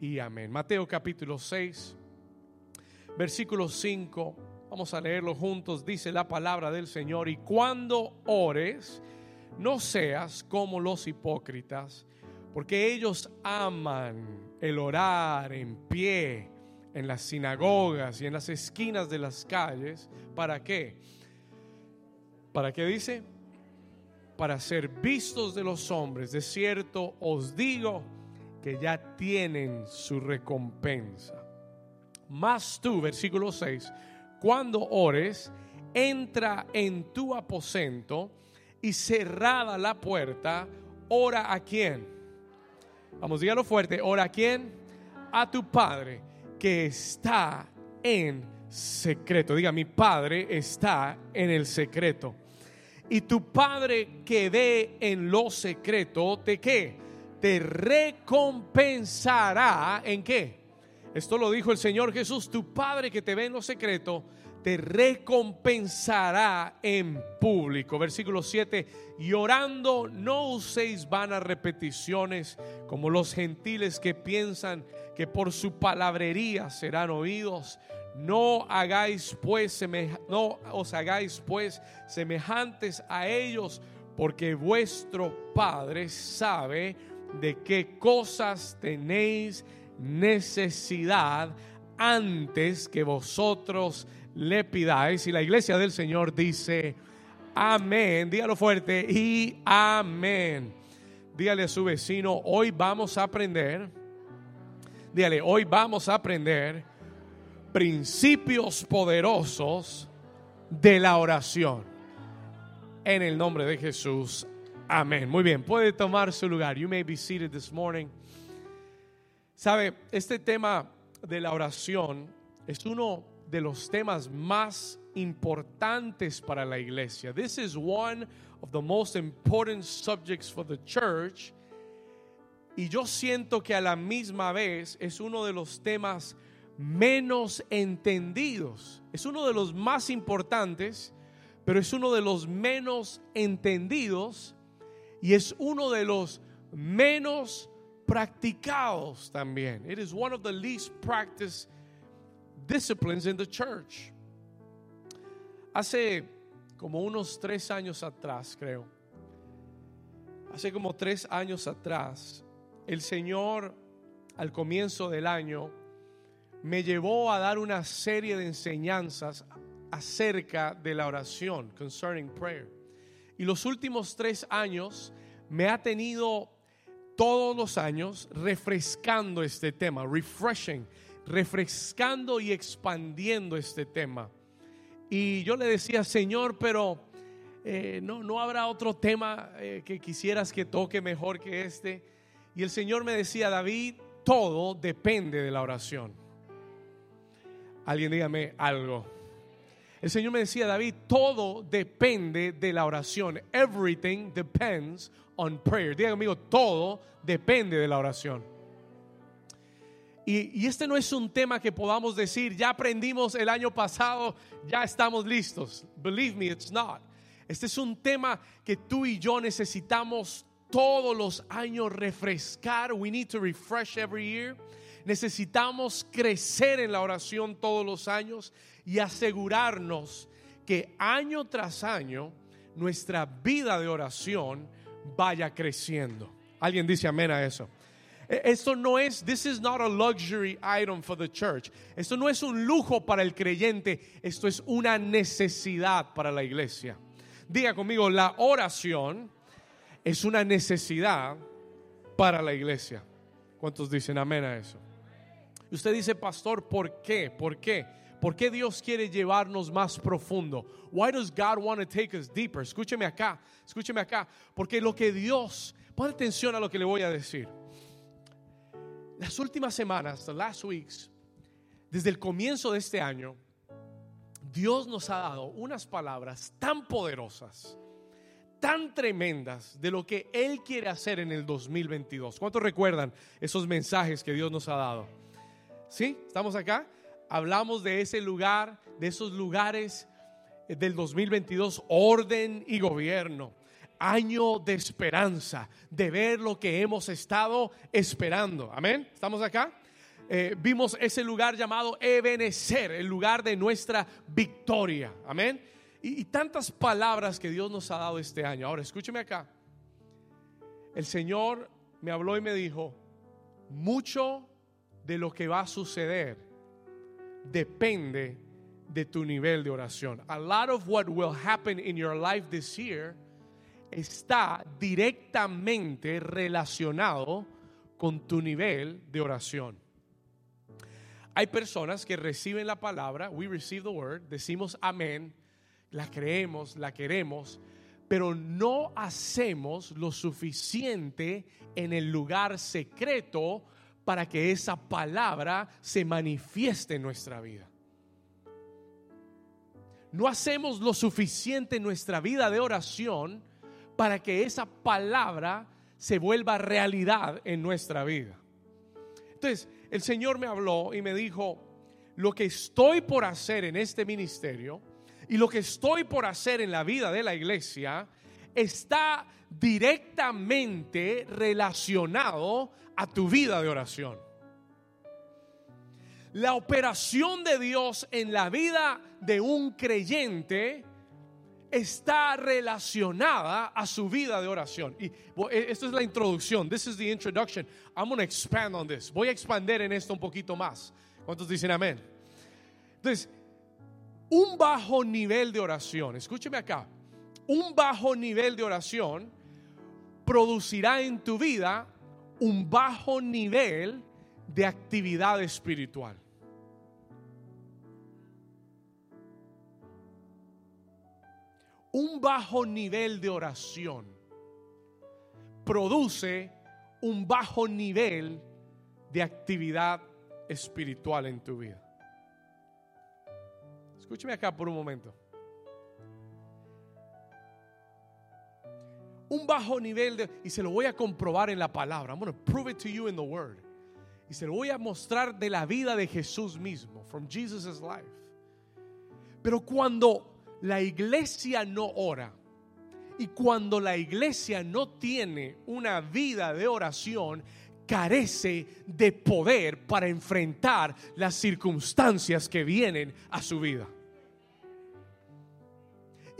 y amén. Mateo capítulo 6, versículo 5. Vamos a leerlo juntos. Dice la palabra del Señor. Y cuando ores, no seas como los hipócritas, porque ellos aman el orar en pie en las sinagogas y en las esquinas de las calles. ¿Para qué? ¿Para qué dice? Para ser vistos de los hombres. De cierto os digo que ya tienen su recompensa. Más tú, versículo 6, cuando ores, entra en tu aposento y cerrada la puerta, ora a quién. Vamos, dígalo fuerte, ora a quién. A tu Padre que está en secreto. Diga, mi Padre está en el secreto. Y tu Padre que ve en lo secreto, ¿te qué? Te recompensará en qué? Esto lo dijo el Señor Jesús, tu Padre que te ve en lo secreto, te recompensará en público. Versículo 7, y orando no uséis vanas repeticiones como los gentiles que piensan que por su palabrería serán oídos. No hagáis pues no os hagáis pues semejantes a ellos, porque vuestro Padre sabe de qué cosas tenéis necesidad antes que vosotros le pidáis. Y la iglesia del Señor dice, amén. Dígalo fuerte y amén. Dígale a su vecino, hoy vamos a aprender. Dígale, hoy vamos a aprender principios poderosos de la oración. En el nombre de Jesús. Amén. Muy bien, puede tomar su lugar. You may be seated this morning. Sabe, este tema de la oración es uno de los temas más importantes para la iglesia. This is one of the most important subjects for the church. Y yo siento que a la misma vez es uno de los temas menos entendidos. Es uno de los más importantes, pero es uno de los menos entendidos y es uno de los menos practicados también. It is one of the least practiced disciplines in the church. Hace como unos tres años atrás, creo, hace como tres años atrás, el Señor al comienzo del año me llevó a dar una serie de enseñanzas acerca de la oración, concerning prayer. Y los últimos tres años me ha tenido todos los años refrescando este tema, refreshing refrescando y expandiendo este tema. Y yo le decía, Señor, pero eh, no, no habrá otro tema eh, que quisieras que toque mejor que este. Y el Señor me decía, David, todo depende de la oración. Alguien dígame algo. El Señor me decía, David, todo depende de la oración. Everything depends on prayer. Diga amigo, todo depende de la oración. Y, este no es un tema que podamos decir, ya aprendimos el año pasado, ya estamos listos. Believe me, it's not. Este es un tema que tú y yo necesitamos todos los años refrescar. We need to refresh every year. Necesitamos crecer en la oración todos los años y asegurarnos que año tras año nuestra vida de oración vaya creciendo. ¿Alguien dice amén a eso? E, esto no es, this is not a luxury item for the church. Esto no es un lujo para el creyente, esto es una necesidad para la iglesia. Diga conmigo, la oración es una necesidad para la iglesia. ¿Cuántos dicen amén a eso? Usted dice, pastor, ¿por qué? ¿Por qué? ¿Por qué Dios quiere llevarnos más profundo? Why does God want to take us deeper? Escúcheme acá, escúcheme acá, porque lo que Dios, pon atención a lo que le voy a decir las últimas semanas, the last weeks, desde el comienzo de este año, Dios nos ha dado unas palabras tan poderosas, tan tremendas de lo que Él quiere hacer en el 2022. ¿Cuántos recuerdan esos mensajes que Dios nos ha dado? ¿Sí? ¿Estamos acá? Hablamos de ese lugar, de esos lugares del 2022, orden y gobierno. año de esperanza, de ver lo que hemos estado esperando. Amén. ¿Estamos acá? Eh, vimos ese lugar llamado Ebenezer, el lugar de nuestra victoria. Amén. Y tantas palabras que Dios nos ha dado este año. Ahora, escúcheme acá. El Señor me habló y me dijo, mucho de lo que va a suceder depende de tu nivel de oración. A lot of what will happen in your life this year está directamente relacionado con tu nivel de oración. Hay personas que reciben la palabra, we receive the word, decimos amén, la creemos, la queremos, pero no hacemos lo suficiente en el lugar secreto para que esa palabra se manifieste en nuestra vida. No hacemos lo suficiente en nuestra vida de oración para que esa palabra se vuelva realidad en nuestra vida. Entonces, el Señor me habló y me dijo, lo que estoy por hacer en este ministerio y lo que estoy por hacer en la vida de la iglesia está directamente relacionado a tu vida de oración. La operación de Dios en la vida de un creyente está relacionada a su vida de oración. Y e, esto es la introducción. This is the introduction. I'm going to expand on this. Voy a expander en esto un poquito más. ¿Cuántos dicen amén? Entonces, un bajo nivel de oración, escúcheme acá, un bajo nivel de oración producirá en tu vida un bajo nivel de actividad espiritual. Un bajo nivel de oración produce un bajo nivel de actividad espiritual en tu vida. Escúcheme acá por un momento. Un bajo nivel de, y se lo voy a comprobar en la palabra. I'm going to prove it to you in the word. Y se lo voy a mostrar de la vida de Jesús mismo, from Jesus' life. Pero cuando la iglesia no ora y cuando la iglesia no tiene una vida de oración, carece de poder para enfrentar las circunstancias que vienen a su vida.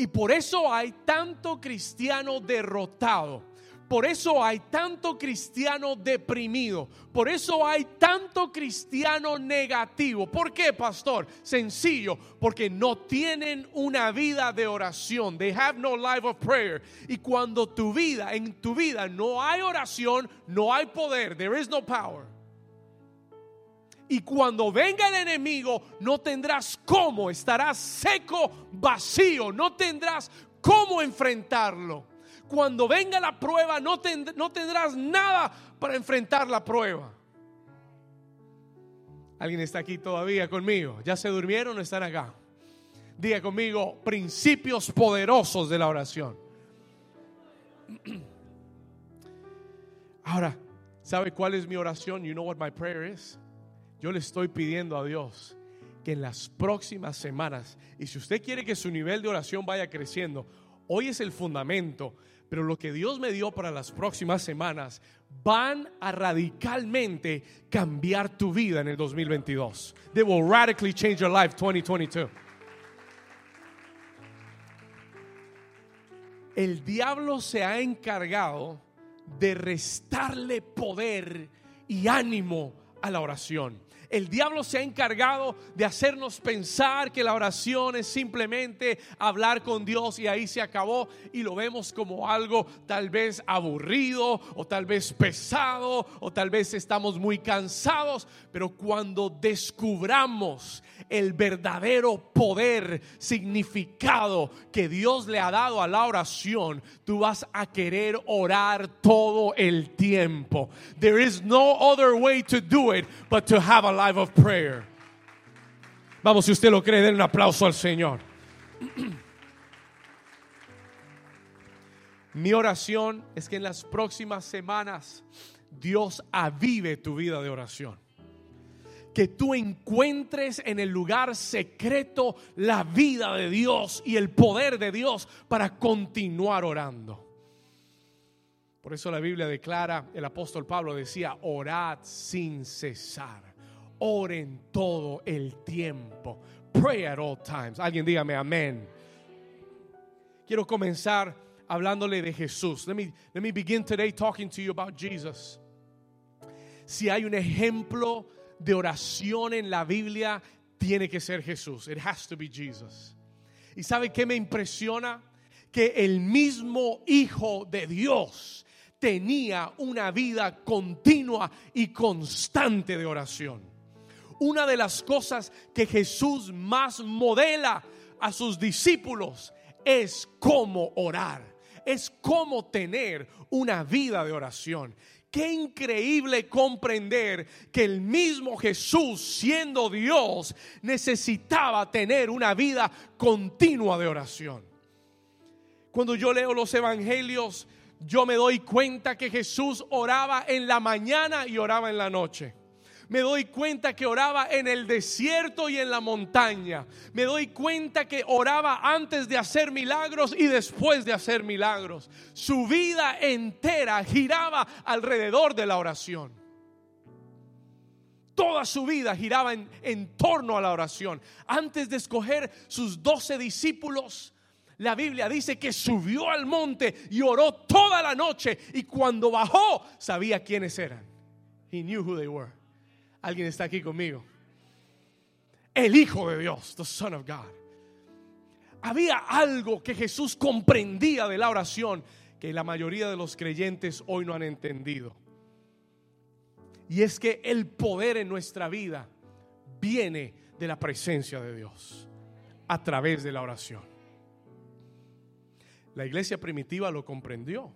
Y por eso hay tanto cristiano derrotado. Por eso hay tanto cristiano deprimido. Por eso hay tanto cristiano negativo. ¿Por qué, pastor? Sencillo, porque no tienen una vida de oración. They have no life of prayer. Y cuando tu vida, en tu vida no hay oración, no hay poder. There is no power. Y cuando venga el enemigo, no tendrás cómo, estarás seco, vacío, no tendrás cómo enfrentarlo. Cuando venga la prueba, no, no tendrás nada para enfrentar la prueba. ¿Alguien está aquí todavía conmigo? ¿Ya se durmieron o están acá? Diga conmigo, principios poderosos de la oración. Ahora, ¿sabe cuál es mi oración? You know what my prayer is? Yo le estoy pidiendo a Dios que en las próximas semanas, y si usted quiere que su nivel de oración vaya creciendo, hoy es el fundamento, pero lo que Dios me dio para las próximas semanas van a radicalmente cambiar tu vida en el 2022. They will radically change your life 2022. El diablo se ha encargado de restarle poder y ánimo a la oración. El diablo se ha encargado de hacernos pensar que la oración es simplemente hablar con Dios y ahí se acabó y lo vemos como algo tal vez aburrido o tal vez pesado o tal vez estamos muy cansados, pero cuando descubramos el verdadero poder, significado que Dios le ha dado a la oración, tú vas a querer orar todo el tiempo. There is no other way to do it but to have a life of prayer. Vamos, si usted lo cree, den un aplauso al Señor. Mi oración es que en las próximas semanas Dios avive tu vida de oración. Que tú encuentres en el lugar secreto la vida de Dios y el poder de Dios para continuar orando. Por eso la Biblia declara, el apóstol Pablo decía, orad sin cesar, oren todo el tiempo, pray at all times. Alguien dígame amén. Quiero comenzar hablándole de Jesús. Let me, let me begin today talking to you about Jesus. Si hay un ejemplo de oración en la Biblia, tiene que ser Jesús. It has to be Jesus. ¿Y sabe qué me impresiona? Que el mismo Hijo de Dios tenía una vida continua y constante de oración. Una de las cosas que Jesús más modela a sus discípulos es cómo orar, es cómo tener una vida de oración. Qué increíble comprender que el mismo Jesús, siendo Dios, necesitaba tener una vida continua de oración. Cuando yo leo los evangelios, yo me doy cuenta que Jesús oraba en la mañana y oraba en la noche. Me doy cuenta que oraba en el desierto y en la montaña. Me doy cuenta que oraba antes de hacer milagros y después de hacer milagros. Su vida entera giraba alrededor de la oración. Toda su vida giraba en, torno a la oración. Antes de escoger sus doce discípulos, la Biblia dice que subió al monte y oró toda la noche y cuando bajó sabía quiénes eran. He knew who they were. Alguien está aquí conmigo. El Hijo de Dios, the Son of God. Había algo que Jesús comprendía de la oración que la mayoría de los creyentes hoy no han entendido. Y es que el poder en nuestra vida viene de la presencia de Dios a través de la oración. La iglesia primitiva lo comprendió.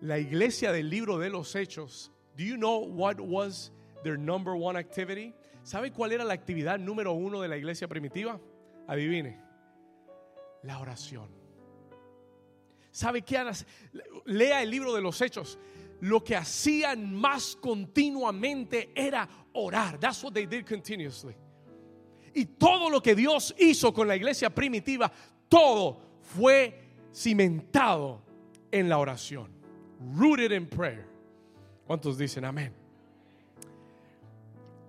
La iglesia del libro de los Hechos, do you know what was their number one activity? ¿Sabe cuál era la actividad número uno de la iglesia primitiva? Adivine. La oración. ¿Sabe qué? Lea el libro de los Hechos. Lo que hacían más continuamente era orar. That's what they did continuously. Y todo lo que Dios hizo con la iglesia primitiva, todo fue cimentado en la oración. Rooted in prayer. ¿Cuántos dicen amén?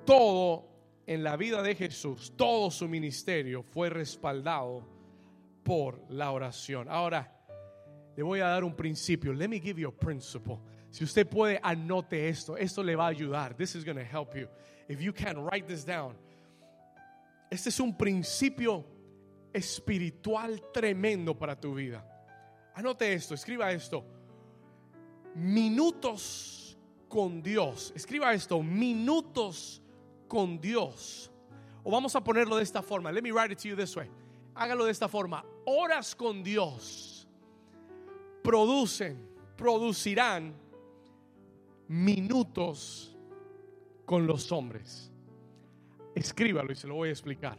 Todo en la vida de Jesús, todo su ministerio fue respaldado por la oración. Ahora, le voy a dar un principio. Let me give you a principle. Si usted puede, anote esto. Esto le va a ayudar. This is going to help you. If you can, write this down. Este es un principio espiritual tremendo para tu vida. Anote esto, escriba esto. Minutos con Dios. Escriba esto, minutos con Dios. O vamos a ponerlo de esta forma. Let me write it to you this way. Hágalo de esta forma. Horas con Dios producen, producirán minutos con los hombres. Escríbalo y se lo voy a explicar.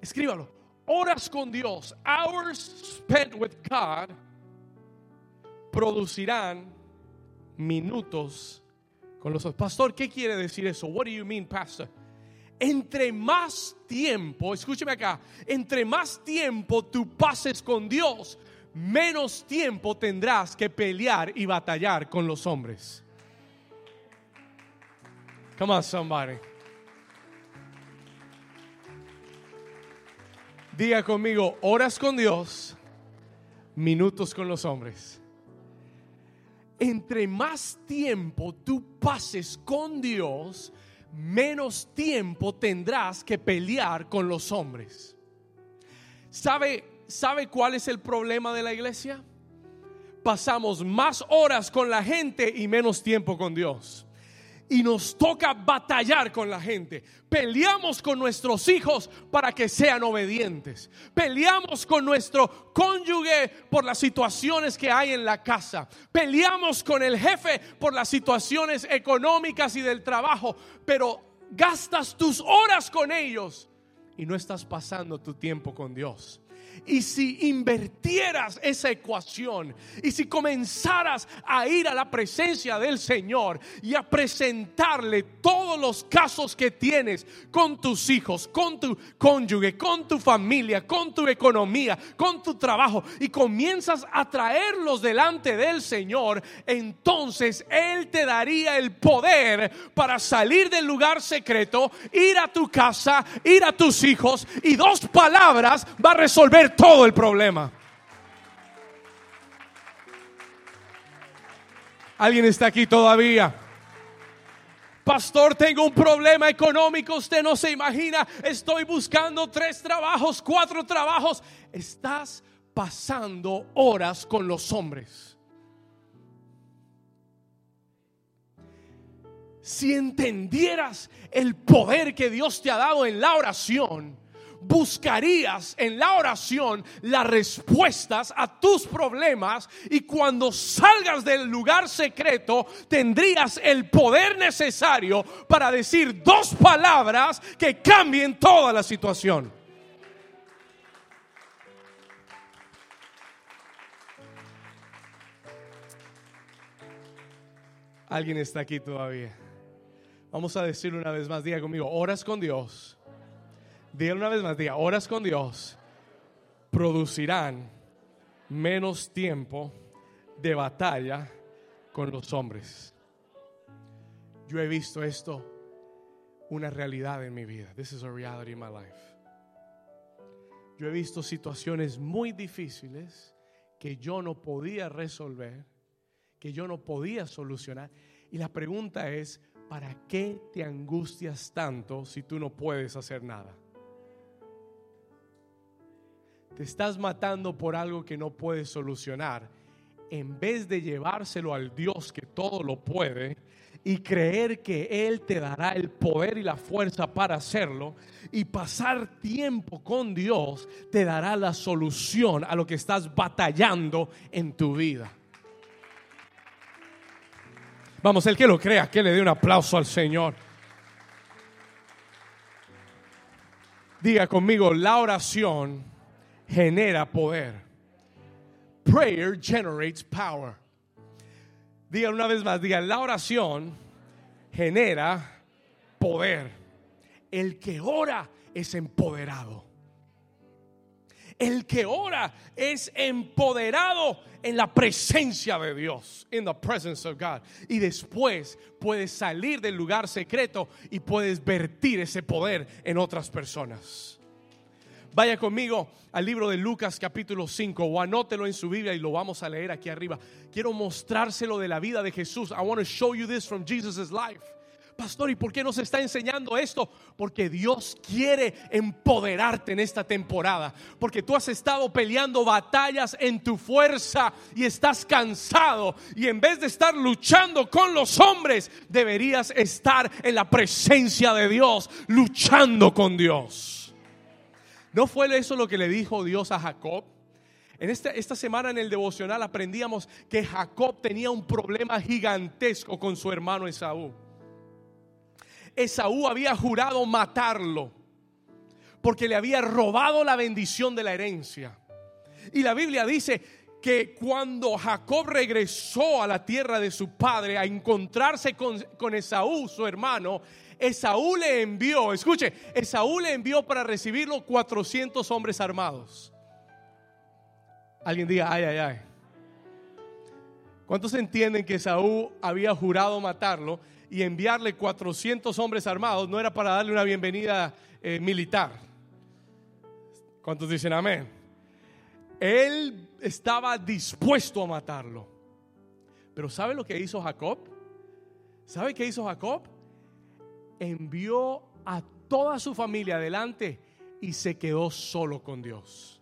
Escríbalo. Horas con Dios, hours spent with God, producirán minutos con los Pastor, ¿qué quiere decir eso? What do you mean, pastor? Entre más tiempo, escúcheme acá, entre más tiempo tú pases con Dios, menos tiempo tendrás que pelear y batallar con los hombres. Come on, somebody. Diga conmigo, horas con Dios, minutos con los hombres. Entre más tiempo tú pases con Dios, menos tiempo tendrás que pelear con los hombres. ¿Sabe, ¿Sabe cuál es el problema de la iglesia? Pasamos más horas con la gente y menos tiempo con Dios y nos toca batallar con la gente. Peleamos con nuestros hijos para que sean obedientes. Peleamos con nuestro cónyuge por las situaciones que hay en la casa. Peleamos con el jefe por las situaciones económicas y del trabajo. Pero gastas tus horas con ellos y no estás pasando tu tiempo con Dios. Y si invertieras esa ecuación y si comenzaras a ir a la presencia del Señor y a presentarle todos los casos que tienes con tus hijos, con tu cónyuge, con tu familia, con tu economía, con tu trabajo y comienzas a traerlos delante del Señor, entonces Él te daría el poder para salir del lugar secreto, ir a tu casa, ir a tus hijos y dos palabras va a resolver todo el problema. ¿Alguien está aquí todavía? Pastor, tengo un problema económico, usted no se imagina, estoy buscando tres trabajos, cuatro trabajos. Estás pasando horas con los hombres. Si entendieras el poder que Dios te ha dado en la oración, buscarías en la oración las respuestas a tus problemas y cuando salgas del lugar secreto tendrías el poder necesario para decir dos palabras que cambien toda la situación. ¿Alguien está aquí todavía? Vamos a decirlo una vez más, diga conmigo, horas con Dios Dígalo una vez más, diga, horas con Dios producirán menos tiempo de batalla con los hombres. Yo he visto esto una realidad en mi vida. This is a reality in my life. Yo he visto situaciones muy difíciles que yo no podía resolver, que yo no podía solucionar. Y la pregunta es, ¿para qué te angustias tanto si tú no puedes hacer nada? Te estás matando por algo que no puedes solucionar, en vez de llevárselo al Dios que todo lo puede y creer que Él te dará el poder y la fuerza para hacerlo y pasar tiempo con Dios te dará la solución a lo que estás batallando en tu vida. Vamos, el que lo crea, que le dé un aplauso al Señor. Diga conmigo, la oración genera poder. Prayer generates power. Diga una vez más, diga, la oración genera poder. El que ora es empoderado. El que ora es empoderado en la presencia de Dios, in the presence of God. Y después puedes salir del lugar secreto y puedes vertir ese poder en otras personas. Vaya conmigo al libro de Lucas capítulo 5 o anótelo en su Biblia y lo vamos a leer aquí arriba. Quiero mostrárselo de la vida de Jesús. I want to show you this from Jesus' life. Pastor, ¿y por qué nos está enseñando esto? Porque Dios quiere empoderarte en esta temporada. Porque tú has estado peleando batallas en tu fuerza y estás cansado. Y en vez de estar luchando con los hombres, deberías estar en la presencia de Dios, luchando con Dios. ¿No fue eso lo que le dijo Dios a Jacob? En esta, esta semana en el devocional aprendíamos que Jacob tenía un problema gigantesco con su hermano Esaú. Esaú había jurado matarlo porque le había robado la bendición de la herencia. Y la Biblia dice que cuando Jacob regresó a la tierra de su padre a encontrarse con, con Esaú, su hermano, Esaú le envió, escuche, Esaú le envió para recibirlo 400 hombres armados. Alguien diga, ay, ay, ay. ¿Cuántos entienden que Esaú había jurado matarlo y enviarle 400 hombres armados no era para darle una bienvenida eh, militar? ¿Cuántos dicen amén? Él estaba dispuesto a matarlo. Pero ¿sabe lo que hizo Jacob? ¿Sabe qué hizo Jacob? envió a toda su familia adelante y se quedó solo con Dios.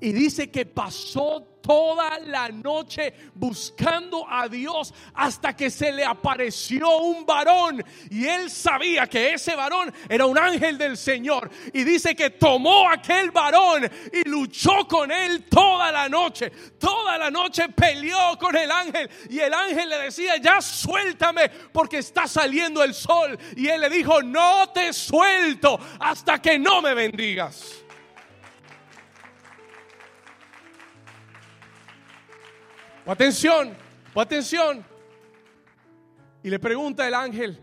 Y dice que pasó toda la noche buscando a Dios hasta que se le apareció un varón. Y él sabía que ese varón era un ángel del Señor. Y dice que tomó aquel varón y luchó con él toda la noche, toda la noche peleó con el ángel. Y el ángel le decía, ya suéltame porque está saliendo el sol y él le dijo, no te suelto hasta que no me bendigas. Atención, atención. Y le pregunta el ángel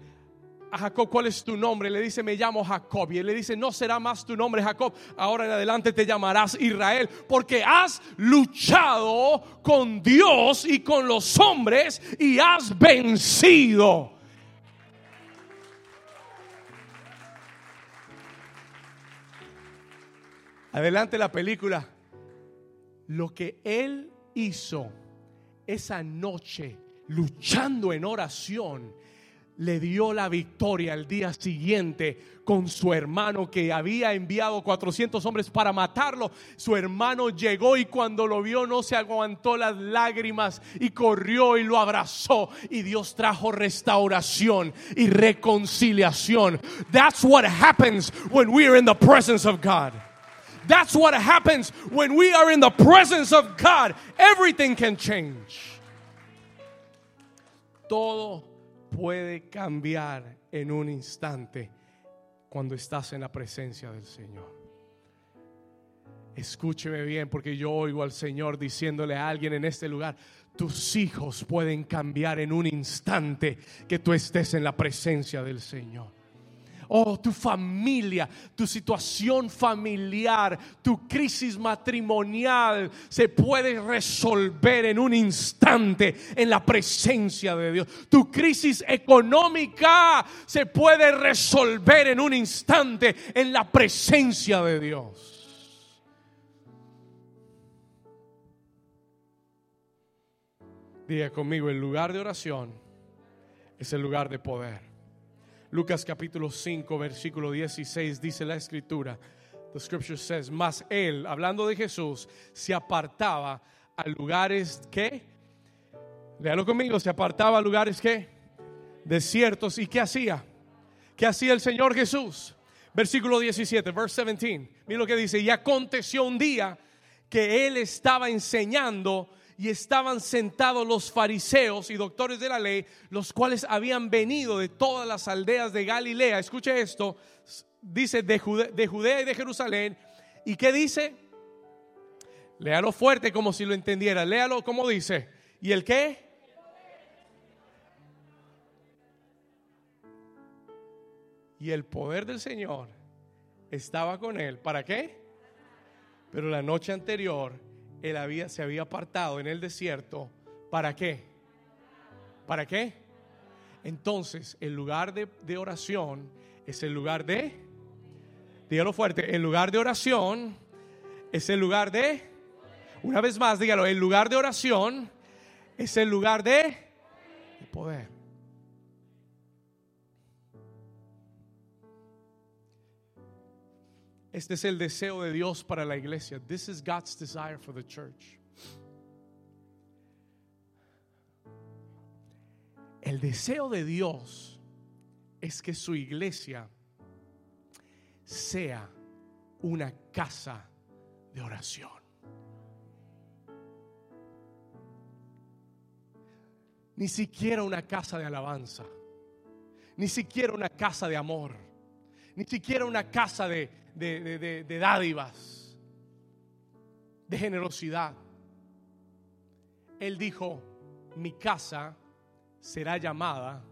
a Jacob, ¿cuál es tu nombre? Le dice, me llamo Jacob. Y él le dice, no será más tu nombre Jacob. Ahora en adelante te llamarás Israel. Porque has luchado con Dios y con los hombres y has vencido. Adelante la película. Lo que él hizo esa noche luchando en oración le dio la victoria al día siguiente con su hermano que había enviado 400 hombres para matarlo. Su hermano llegó y cuando lo vio no se aguantó las lágrimas y corrió y lo abrazó y Dios trajo restauración y reconciliación. That's what happens when we are in the presence of God. That's what happens when we are in the presence of God. Everything can change. Todo puede cambiar en un instante cuando estás en la presencia del Señor. Escúcheme bien porque yo oigo al Señor diciéndole a alguien en este lugar, tus hijos pueden cambiar en un instante que tú estés en la presencia del Señor. Oh, tu familia, tu situación familiar, tu crisis matrimonial se puede resolver en un instante en la presencia de Dios. Tu crisis económica se puede resolver en un instante en la presencia de Dios. Diga conmigo, el lugar de oración es el lugar de poder. Lucas capítulo 5, versículo 16 dice la escritura. The scripture says, mas él, hablando de Jesús, se apartaba a lugares que, léalo conmigo, se apartaba a lugares que, desiertos. ¿Y qué hacía? ¿Qué hacía el Señor Jesús? Versículo 17, verse 17. Mira lo que dice, y aconteció un día que él estaba enseñando y estaban sentados los fariseos y doctores de la ley, los cuales habían venido de todas las aldeas de Galilea. Escuche esto, dice de, Judea y de Jerusalén. ¿Y qué dice? Léalo fuerte como si lo entendiera. Léalo como dice. ¿Y el qué? Y el poder del Señor estaba con él. ¿Para qué? Pero la noche anterior él había, se había apartado en el desierto. ¿Para qué? ¿Para qué? Entonces, el lugar de, de oración es el lugar de, dígalo fuerte, el lugar de oración es el lugar de, una vez más, dígalo, el lugar de oración es el lugar de poder. Este es el deseo de Dios para la iglesia. This is God's desire for the church. El deseo de Dios es que su iglesia sea una casa de oración. Ni siquiera una casa de alabanza, ni siquiera una casa de amor, ni siquiera una casa de, de, dádivas, de generosidad. Él dijo, mi casa será llamada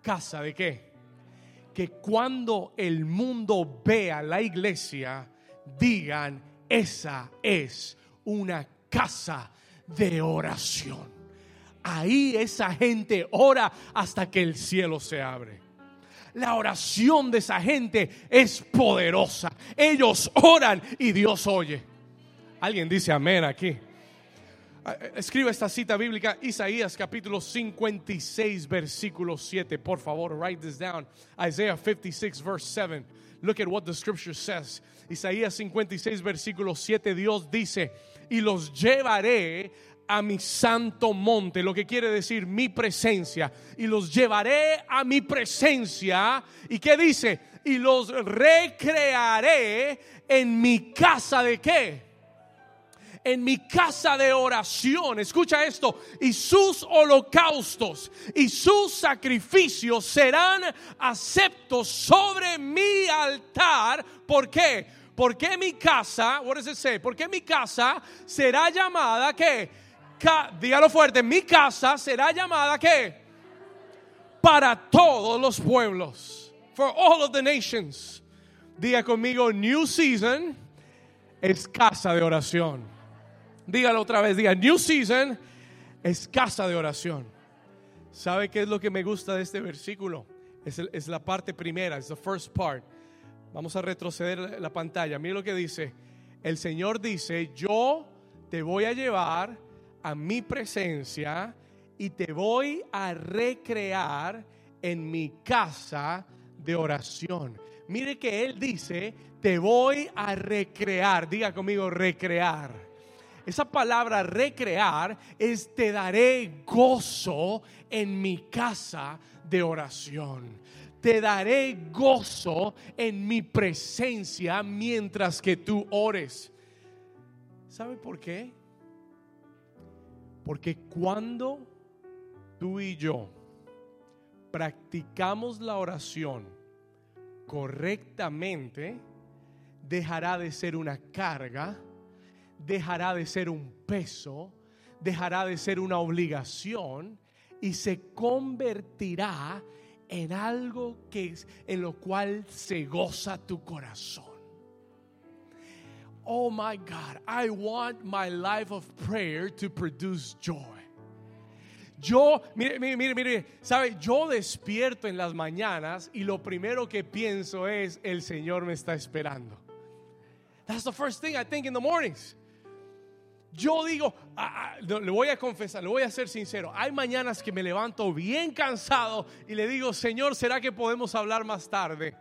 casa de qué? Que cuando el mundo vea la iglesia, digan, esa es una casa de oración. Ahí esa gente ora hasta que el cielo se abre. La oración de esa gente es poderosa. Ellos oran y Dios oye. Alguien dice amén aquí. Ah, eh, escriba esta cita bíblica, Isaías capítulo 56, versículo 7. Por favor, write this down. Isaiah 56, verse 7. Look at what the scripture says. Isaías 56, versículo 7. Dios dice: Y los llevaré a mi santo monte, lo que quiere decir mi presencia, y los llevaré a mi presencia. ¿Y qué dice? Y los recrearé en mi casa de qué? en mi casa de oración. Escucha esto. Y sus holocaustos y sus sacrificios serán aceptos sobre mi altar. ¿Por qué? Porque mi casa, what does it say? Porque mi casa será llamada que dígalo fuerte, mi casa será llamada ¿qué? Para todos los pueblos. For all of the nations. Diga conmigo, New Season es casa de oración. Dígalo otra vez, diga, New Season es casa de oración. ¿Sabe qué es lo que me gusta de este versículo? Es, es la parte primera, es the first part. Vamos a retroceder la pantalla. Mira lo que dice. El Señor dice, yo te voy a llevar a mi presencia y te voy a recrear en mi casa de oración. Mire que Él dice, te voy a recrear. Diga conmigo, recrear. Esa palabra recrear es te daré gozo en mi casa de oración. Te daré gozo en mi presencia mientras que tú ores. ¿Sabe por qué? Porque cuando tú y yo practicamos la oración correctamente, dejará de ser una carga, dejará de ser un peso, dejará de ser una obligación y se convertirá en algo que en lo cual se goza tu corazón. Oh my God, I want my life of prayer to produce joy. Yo, mire, mire, mire, sabe, yo despierto en las mañanas y lo primero que pienso es, el Señor me está esperando. That's the first thing I think in the mornings. Yo digo, ah, ah, le voy a confesar, le voy a ser sincero. Hay mañanas que me levanto bien cansado y le digo, Señor, ¿será que podemos hablar más tarde?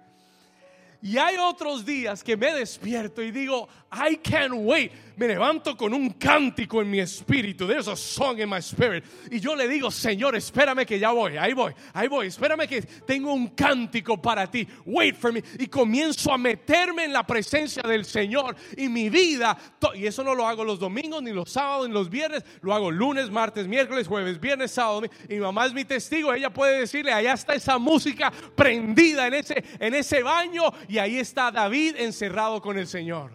Y hay otros días que me despierto y digo, I can't wait. Me levanto con un cántico en mi espíritu. There's a song in my spirit. Y yo le digo, Señor, espérame que ya voy. Ahí voy, ahí voy. Espérame que tengo un cántico para ti. Wait for me. Y comienzo a meterme en la presencia del Señor. Y mi vida, y eso no lo hago los domingos, ni los sábados, ni los viernes. Lo hago lunes, martes, miércoles, jueves, viernes, sábado. Y mamá es mi testigo. Ella puede decirle, allá está esa música prendida en ese, en ese baño y ahí está David encerrado con el Señor.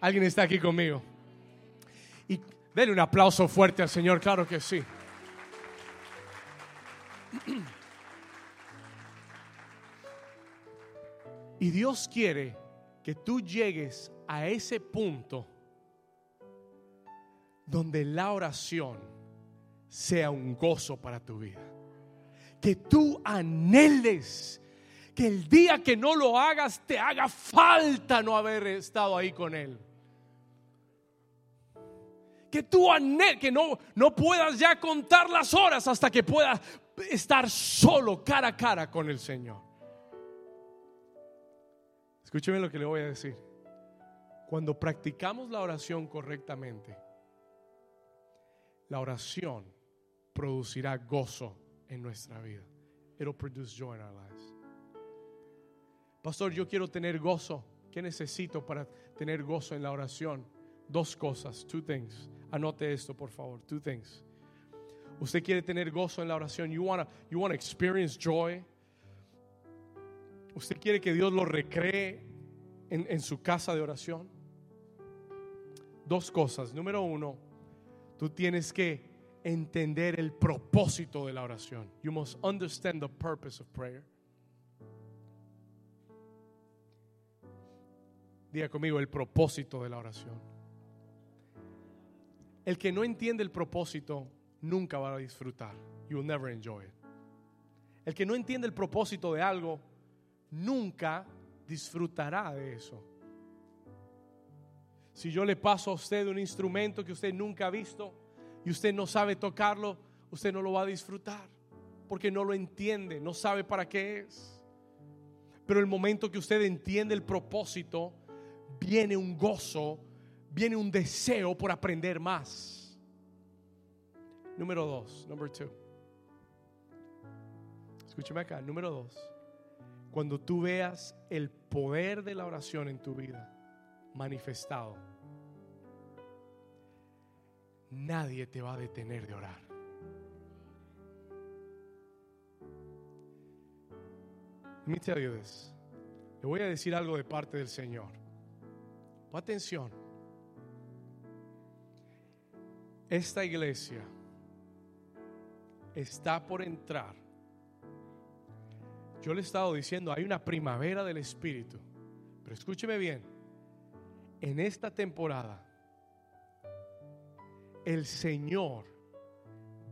¿Alguien está aquí conmigo? Y denle un aplauso fuerte al Señor, claro que sí. Y Dios quiere que tú llegues a ese punto donde la oración sea un gozo para tu vida. Que tú anheles que el día que no lo hagas te haga falta no haber estado ahí con Él. Que tú anheles, que no, no puedas ya contar las horas hasta que puedas estar solo cara a cara con el Señor. Escúcheme lo que le voy a decir. Cuando practicamos la oración correctamente, la oración producirá gozo en nuestra vida. It'll produce joy in our lives. Pastor, yo quiero tener gozo. ¿Qué necesito para tener gozo en la oración? Dos cosas, two things. Anote esto, por favor, two things. Usted quiere tener gozo en la oración. You wanna, you experience joy. Usted quiere que Dios lo recree en, en su casa de oración. Dos cosas. Número uno, tú tienes que entender el propósito de la oración. You must understand the purpose of prayer. Diga conmigo el propósito de la oración. El que no entiende el propósito nunca va a disfrutar. You will never enjoy it. El que no entiende el propósito de algo nunca disfrutará de eso. Si yo le paso a usted un instrumento que usted nunca ha visto y usted no sabe tocarlo, usted no lo va a disfrutar porque no lo entiende, no sabe para qué es. Pero el momento que usted entiende el propósito, viene un gozo, viene un deseo por aprender más. Número dos, number two. Escúchame acá, número dos. Cuando tú veas el poder de la oración en tu vida manifestado, nadie te va a detener de orar. Let me tell you this. Le voy a decir algo de parte del Señor atención. Esta iglesia está por entrar. Yo le he estado diciendo, hay una primavera del Espíritu. Pero escúcheme bien, en esta temporada, el Señor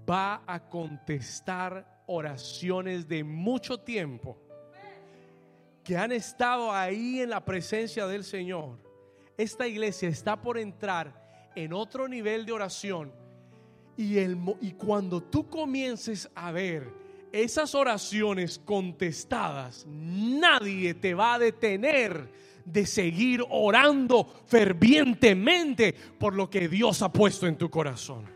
va a contestar oraciones de mucho tiempo que han estado ahí en la presencia del Señor. Esta iglesia está por entrar en otro nivel de oración y, el, y cuando tú comiences a ver esas oraciones contestadas, nadie te va a detener de seguir orando fervientemente por lo que Dios ha puesto en tu corazón.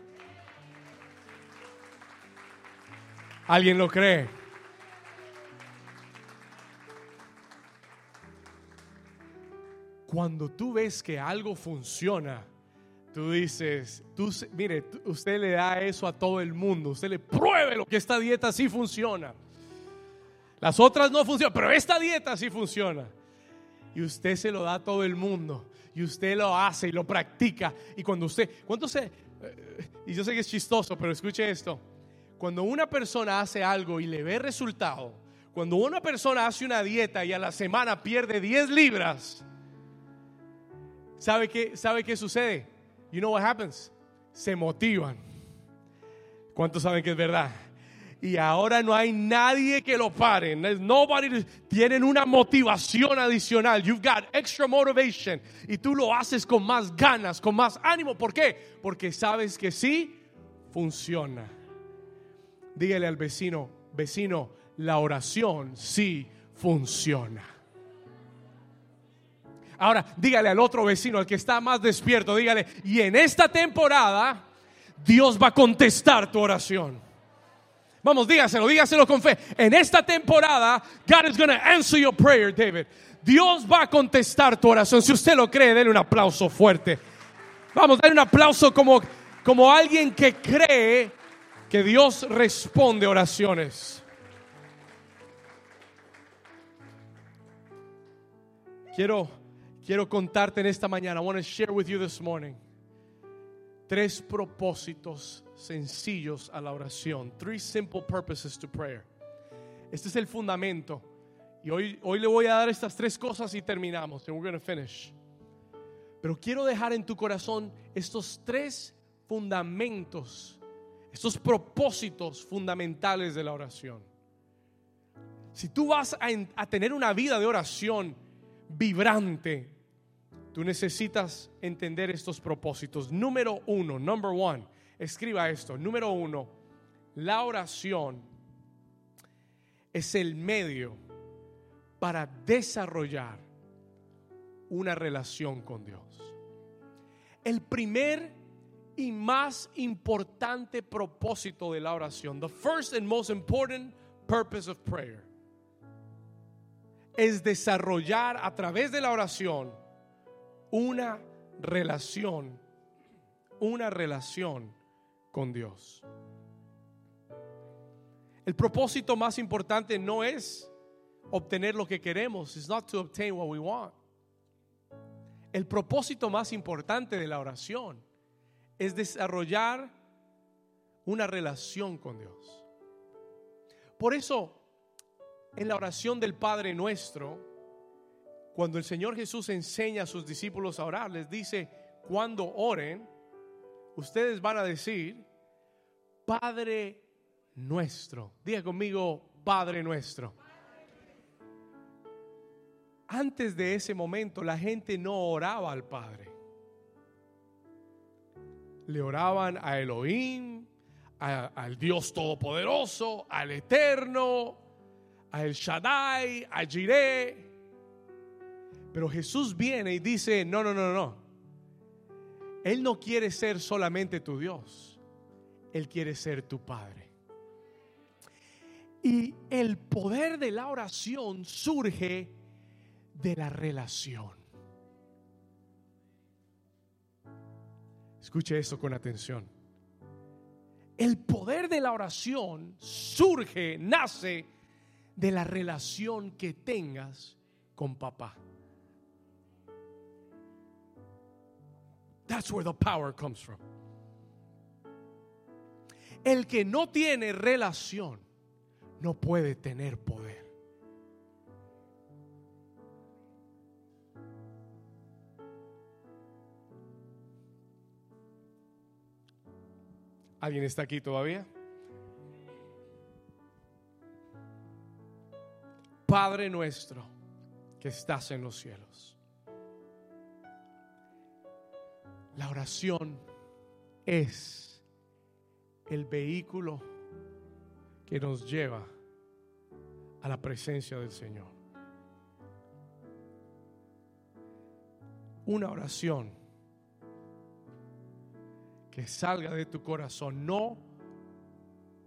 ¿Alguien lo cree? Cuando tú ves que algo funciona, tú dices, tú, mire, usted le da eso a todo el mundo, usted le pruebe lo que esta dieta sí funciona. Las otras no funcionan, pero esta dieta sí funciona. Y usted se lo da a todo el mundo. Y usted lo hace y lo practica. Y cuando usted, ¿cuánto se? Eh, y yo sé que es chistoso, pero escuche esto. Cuando una persona hace algo y le ve resultado, cuando una persona hace una dieta y a la semana pierde 10 libras, ¿sabe qué, ¿sabe qué sucede? You know what happens? Se motivan. ¿Cuántos saben que es verdad? Y ahora no hay nadie que lo pare. Nobody, tienen una motivación adicional. You've got extra motivation. Y tú lo haces con más ganas, con más ánimo. ¿Por qué? Porque sabes que sí funciona. Dígale al vecino, vecino, la oración sí funciona. Ahora, dígale al otro vecino, al que está más despierto, dígale, y en esta temporada Dios va a contestar tu oración. Vamos, dígaselo, dígaselo con fe. En esta temporada, God is going to answer your prayer, David. Dios va a contestar tu oración. Si usted lo cree, denle un aplauso fuerte. Vamos, denle un aplauso como, como alguien que cree que Dios responde oraciones. Quiero quiero contarte en esta mañana. I want to share with you this morning tres propósitos sencillos a la oración. Three simple purposes to prayer. Este es el fundamento. Y hoy, hoy le voy a dar estas tres cosas y terminamos. And we're going to finish. Pero quiero dejar en tu corazón estos tres fundamentos, estos propósitos fundamentales de la oración. Si tú vas a, a tener una vida de oración vibrante, Tú necesitas entender estos propósitos. Número uno, number one, escriba esto. Número uno, la oración es el medio para desarrollar una relación con Dios. El primer y más importante propósito de la oración, the first and most important purpose of prayer, es desarrollar a través de la oración una relación, una relación con Dios. El propósito más importante no es obtener lo que queremos, it's not to obtain what we want. El propósito más importante de la oración es desarrollar una relación con Dios. Por eso, en la oración del Padre nuestro, cuando el Señor Jesús enseña a sus discípulos a orar, les dice, cuando oren, ustedes van a decir, Padre nuestro. Diga conmigo, Padre nuestro. Antes de ese momento la gente no oraba al Padre. Le oraban a Elohim, al Dios Todopoderoso, al Eterno, a El Shaddai, a Jireh. Pero Jesús viene y dice, no, no, no, no. Él no quiere ser solamente tu Dios. Él quiere ser tu Padre. Y el poder de la oración surge de la relación. Escuche esto con atención. El poder de la oración surge, nace de la relación que tengas con papá. That's where the power comes from. el que no tiene relación no puede tener poder. ¿Alguien está aquí todavía? Padre nuestro que estás en los cielos. La oración es el vehículo que nos lleva a la presencia del Señor. Una oración que salga de tu corazón, no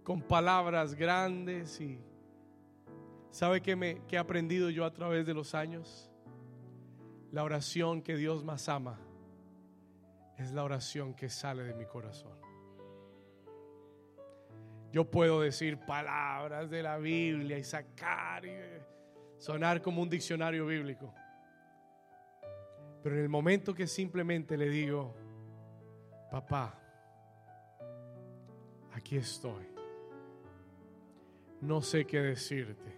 con palabras grandes y ¿sabe qué, me, qué he aprendido yo a través de los años? La oración que Dios más ama es la oración que sale de mi corazón. Yo puedo decir palabras de la Biblia y sacar y sonar como un diccionario bíblico. Pero en el momento que simplemente le digo, papá, aquí estoy. No sé qué decirte,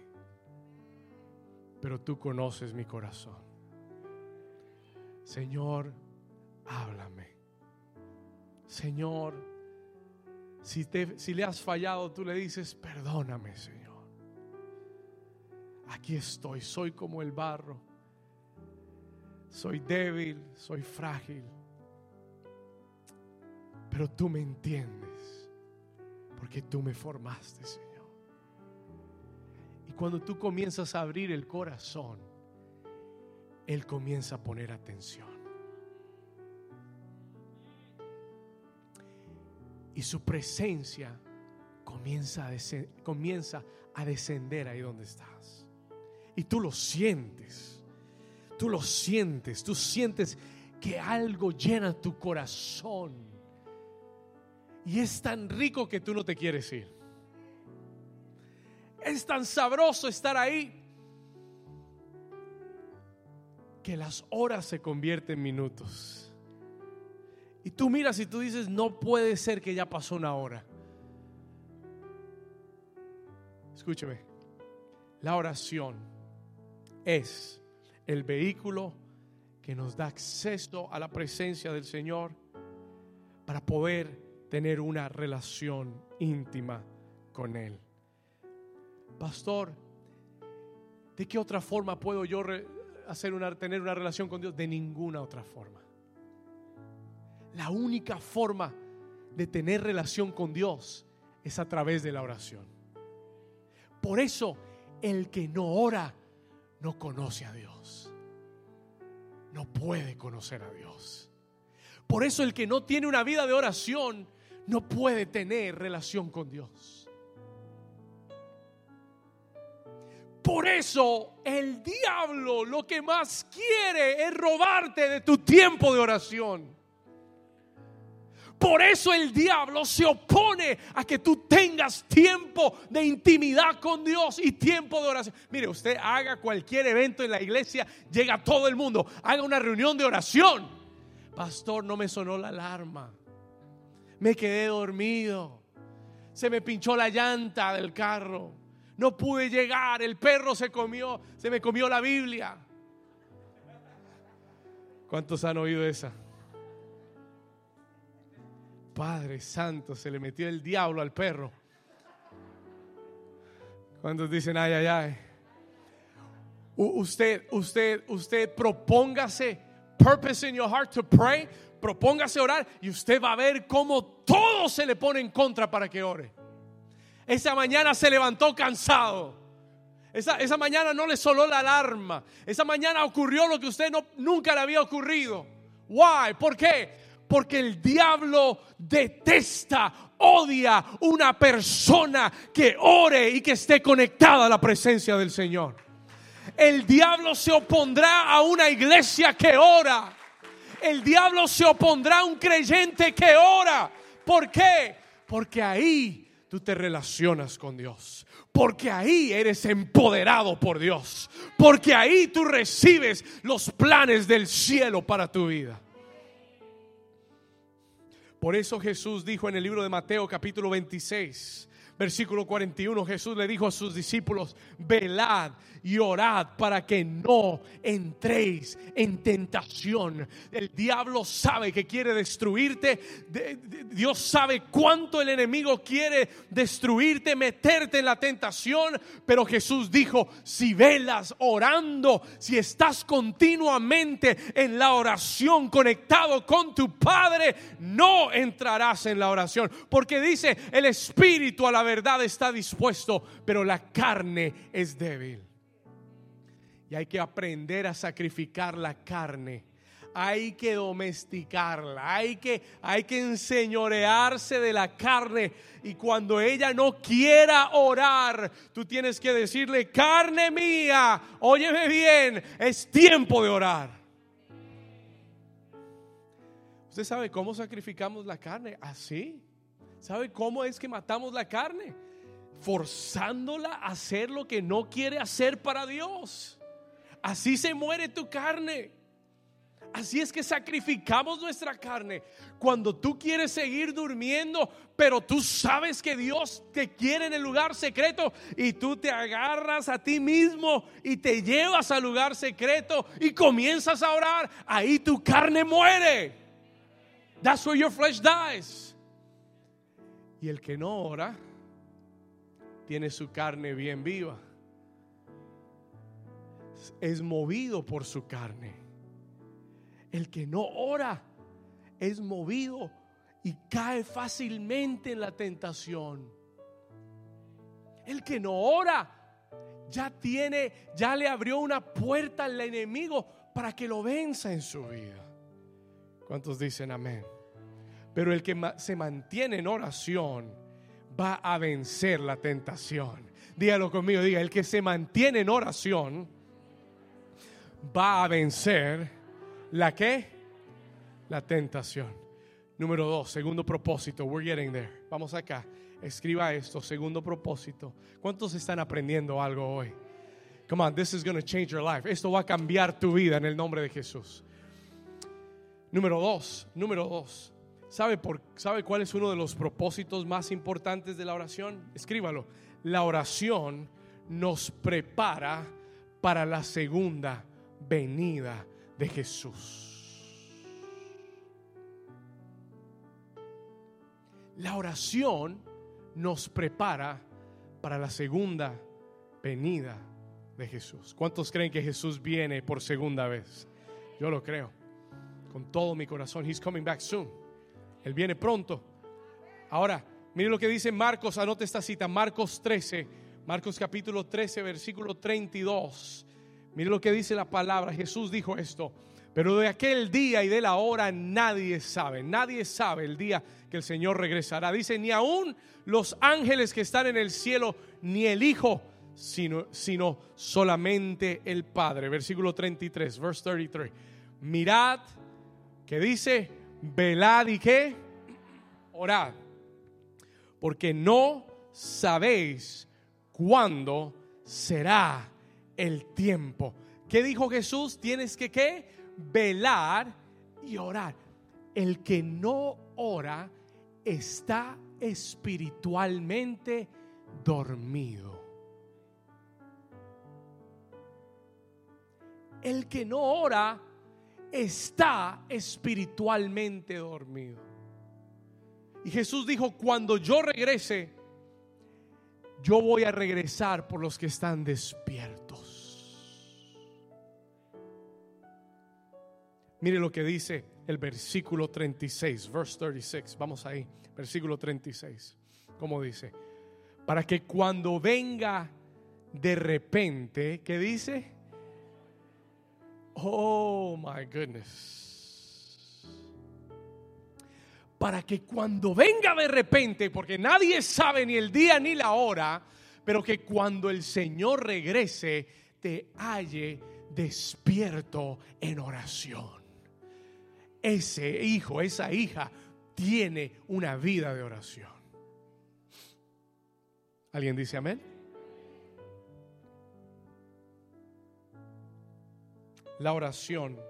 pero tú conoces mi corazón. Señor, háblame. Señor, si, si le has fallado, tú le dices, perdóname, Señor. Aquí estoy, soy como el barro. Soy débil, soy frágil. Pero tú me entiendes, porque tú me formaste, Señor. Y cuando tú comienzas a abrir el corazón, Él comienza a poner atención. Y su presencia comienza a, comienza a descender ahí donde estás. Y tú lo sientes, tú lo sientes, tú sientes que algo llena tu corazón. Y es tan rico que tú no te quieres ir. Es tan sabroso estar ahí que las horas se convierten en minutos. Y tú miras y tú dices, no puede ser que ya pasó una hora. Escúcheme, la oración es el vehículo que nos da acceso a la presencia del Señor para poder tener una relación íntima con Él. Pastor, ¿de qué otra forma puedo yo hacer una, tener una relación con Dios? De ninguna otra forma. La única forma de tener relación con Dios es a través de la oración. Por eso el que no ora no conoce a Dios. No puede conocer a Dios. Por eso el que no tiene una vida de oración no puede tener relación con Dios. Por eso el diablo lo que más quiere es robarte de tu tiempo de oración. Por eso el diablo se opone a que tú tengas tiempo de intimidad con Dios y tiempo de oración. Mire, usted haga cualquier evento en la iglesia, llega todo el mundo, haga una reunión de oración. Pastor, no me sonó la alarma. Me quedé dormido. Se me pinchó la llanta del carro. No pude llegar. El perro se comió, se me comió la Biblia. ¿Cuántos han oído esa? Padre Santo, se le metió el diablo al perro. ¿Cuántos dicen ay, ay, ay? usted, usted, usted propóngase, purpose in your heart to pray, propóngase orar y usted va a ver cómo todo se le pone en contra para que ore. Esa mañana se levantó cansado. Esa, esa mañana no le soló la alarma. Esa mañana ocurrió lo que usted no, nunca le había ocurrido. Why? ¿Por qué? Porque el diablo detesta, odia una persona que ore y que esté conectada a la presencia del Señor. El diablo se opondrá a una iglesia que ora. El diablo se opondrá a un creyente que ora. ¿Por qué? Porque ahí tú te relacionas con Dios. Porque ahí eres empoderado por Dios. Porque ahí tú recibes los planes del cielo para tu vida. Por eso Jesús dijo en el libro de Mateo capítulo 26, versículo 41, Jesús le dijo a sus discípulos, velad y orad para que no entréis en tentación. El diablo sabe que quiere destruirte. Dios sabe cuánto el enemigo quiere destruirte, meterte en la tentación. Pero Jesús dijo, si velas orando, si estás continuamente en la oración conectado con tu Padre, no entrarás en la oración. Porque dice, el espíritu a la verdad está dispuesto, pero la carne es débil. Y hay que aprender a sacrificar la carne. Hay que domesticarla, hay que, hay que enseñorearse de la carne. Y cuando ella no quiera orar, tú tienes que decirle, carne mía, óyeme bien, es tiempo de orar. ¿Usted sabe cómo sacrificamos la carne? Así. ¿Sabe cómo es que matamos la carne? Forzándola a hacer lo que no quiere hacer para Dios. Así se muere tu carne. Así es que sacrificamos nuestra carne. Cuando tú quieres seguir durmiendo, pero tú sabes que Dios te quiere en el lugar secreto y tú te agarras a ti mismo y te llevas al lugar secreto y comienzas a orar, ahí tu carne muere. That's where your flesh dies. Y el que no ora tiene su carne bien viva es movido por su carne. El que no ora es movido y cae fácilmente en la tentación. El que no ora ya tiene, ya le abrió una puerta al enemigo para que lo venza en su vida. ¿Cuántos dicen amén? Pero el que se mantiene en oración va a vencer la tentación. Dígalo conmigo, diga, el que se mantiene en oración va a vencer la que? La tentación. Número dos, segundo propósito. We're getting there. Vamos acá. Escriba esto, segundo propósito. ¿Cuántos están aprendiendo algo hoy? Come on, this is going to change your life. Esto va a cambiar tu vida en el nombre de Jesús. Número dos, número dos. ¿Sabe, por, ¿Sabe cuál es uno de los propósitos más importantes de la oración? Escríbalo. La oración nos prepara para la segunda venida de Jesús. La oración nos prepara para la segunda venida de Jesús. ¿Cuántos creen que Jesús viene por segunda vez? Yo lo creo. Con todo mi corazón. He's coming back soon. Él viene pronto. Ahora, mire lo que dice Marcos, anote esta cita, Marcos 13, Marcos capítulo 13, versículo 32. Mire lo que dice la palabra. Jesús dijo esto. Pero de aquel día y de la hora nadie sabe. Nadie sabe el día que el Señor regresará. Dice, ni aún los ángeles que están en el cielo, ni el Hijo, sino, sino solamente el Padre. Versículo 33, verse 33. Mirad, que dice, velad y qué, orad. Porque no sabéis cuándo será el tiempo. ¿Qué dijo Jesús? Tienes que ¿qué? velar y orar. El que no ora está espiritualmente dormido. El que no ora está espiritualmente dormido. Y Jesús dijo, cuando yo regrese, yo voy a regresar por los que están despiertos. Mire lo que dice el versículo 36, verse 36. Vamos ahí, versículo 36. ¿Cómo dice? Para que cuando venga de repente, ¿qué dice? Oh my goodness. Para que cuando venga de repente, porque nadie sabe ni el día ni la hora, pero que cuando el Señor regrese, te halle despierto en oración ese hijo, esa hija tiene una vida de oración. ¿Alguien dice amén? La oración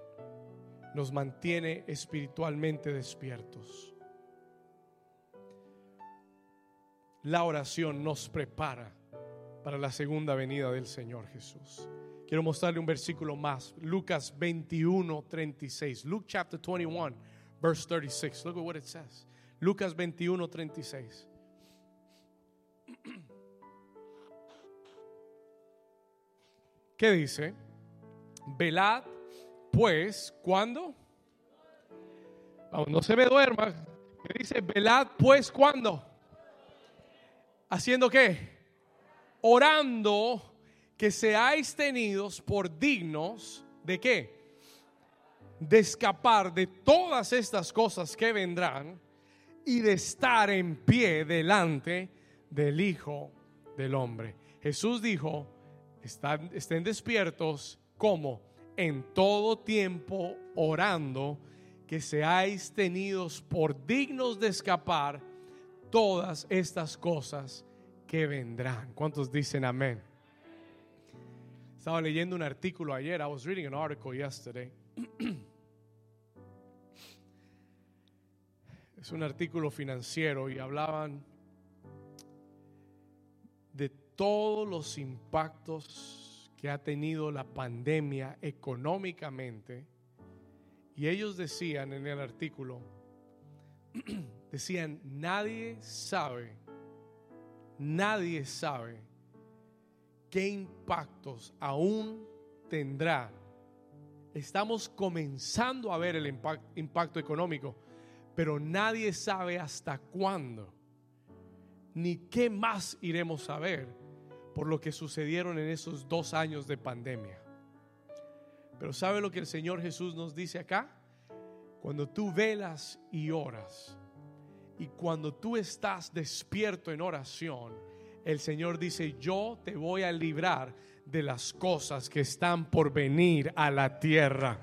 nos mantiene espiritualmente despiertos. La oración nos prepara para la segunda venida del Señor Jesús. Quiero mostrarle un versículo más, Lucas 21, 36. Luke chapter 21, verse 36. Look at what it says. Lucas 21, 36. ¿Qué dice? Velad, pues, ¿cuándo? Vamos, no se me duerma. ¿Qué dice? Velad, pues, ¿cuándo? ¿Haciendo qué? Orando que seáis tenidos por dignos de qué? De escapar de todas estas cosas que vendrán y de estar en pie delante del Hijo del Hombre. Jesús dijo, estén despiertos como en todo tiempo orando que seáis tenidos por dignos de escapar todas estas cosas que vendrán. ¿Cuántos dicen amén? Estaba leyendo un artículo ayer. I was reading an article yesterday. es un artículo financiero y hablaban de todos los impactos que ha tenido la pandemia económicamente. Y ellos decían en el artículo, decían, nadie sabe, nadie sabe qué impactos aún tendrá. Estamos comenzando a ver el impacto, económico, pero nadie sabe hasta cuándo, ni qué más iremos a ver por lo que sucedieron en esos dos años de pandemia. Pero ¿sabe lo que el Señor Jesús nos dice acá? Cuando tú velas y oras, y cuando tú estás despierto en oración, el Señor dice, yo te voy a librar de las cosas que están por venir a la tierra.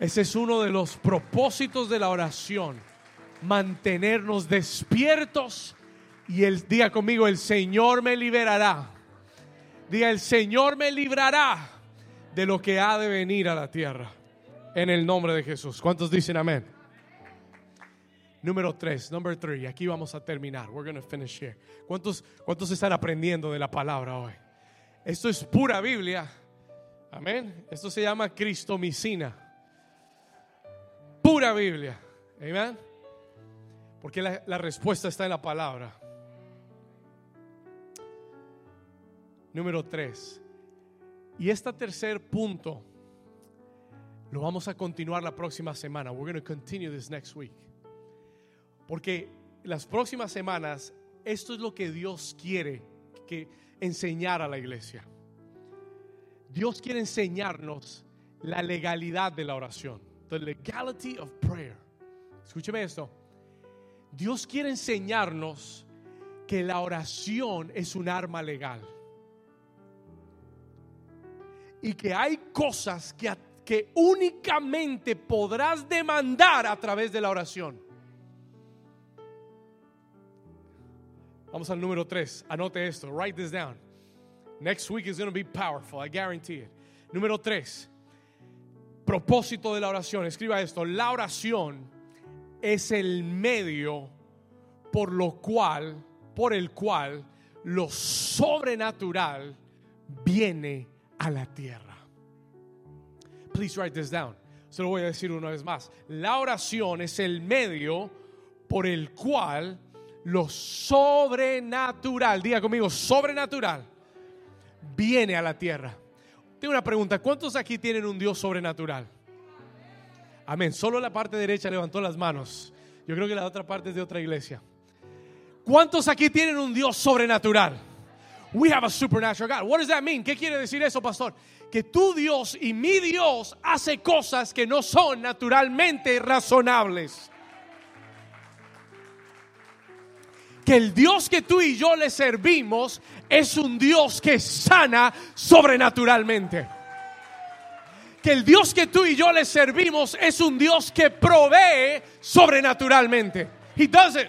Ese es uno de los propósitos de la oración, mantenernos despiertos y el día conmigo, el Señor me liberará. Diga, el Señor me librará de lo que ha de venir a la tierra. En el nombre de Jesús. ¿Cuántos dicen amén? Número tres, number three. Aquí vamos a terminar. We're going to finish here. ¿Cuántos, ¿Cuántos están aprendiendo de la palabra hoy? Esto es pura Biblia. Amén. Esto se llama cristomicina. Pura Biblia. Amén. Porque la, la respuesta está en la palabra. Número tres. Y este tercer punto lo vamos a continuar la próxima semana. We're going to continue this next week. Porque las próximas semanas esto es lo que Dios quiere que enseñar a la iglesia. Dios quiere enseñarnos la legalidad de la oración. The legality of prayer. Escúcheme esto. Dios quiere enseñarnos que la oración es un arma legal y que hay cosas que, que únicamente podrás demandar a través de la oración. Vamos al número 3. Anote esto. Write this down. Next week is going to be powerful. I guarantee it. Número 3. Propósito de la oración. Escriba esto. La oración es el medio por lo cual, por el cual lo sobrenatural viene a la tierra. Please write this down. Se lo voy a decir una vez más. La oración es el medio por el cual lo sobrenatural, diga conmigo, sobrenatural, viene a la tierra. Tengo una pregunta, ¿cuántos aquí tienen un Dios sobrenatural? Amén, solo la parte derecha levantó las manos. Yo creo que la otra parte es de otra iglesia. ¿Cuántos aquí tienen un Dios sobrenatural? We have a supernatural God. What does that mean? ¿Qué quiere decir eso, pastor? Que tu Dios y mi Dios hace cosas que no son naturalmente razonables. Que el Dios que tú y yo le servimos es un Dios que sana sobrenaturalmente. Que el Dios que tú y yo le servimos es un Dios que provee sobrenaturalmente. He does it.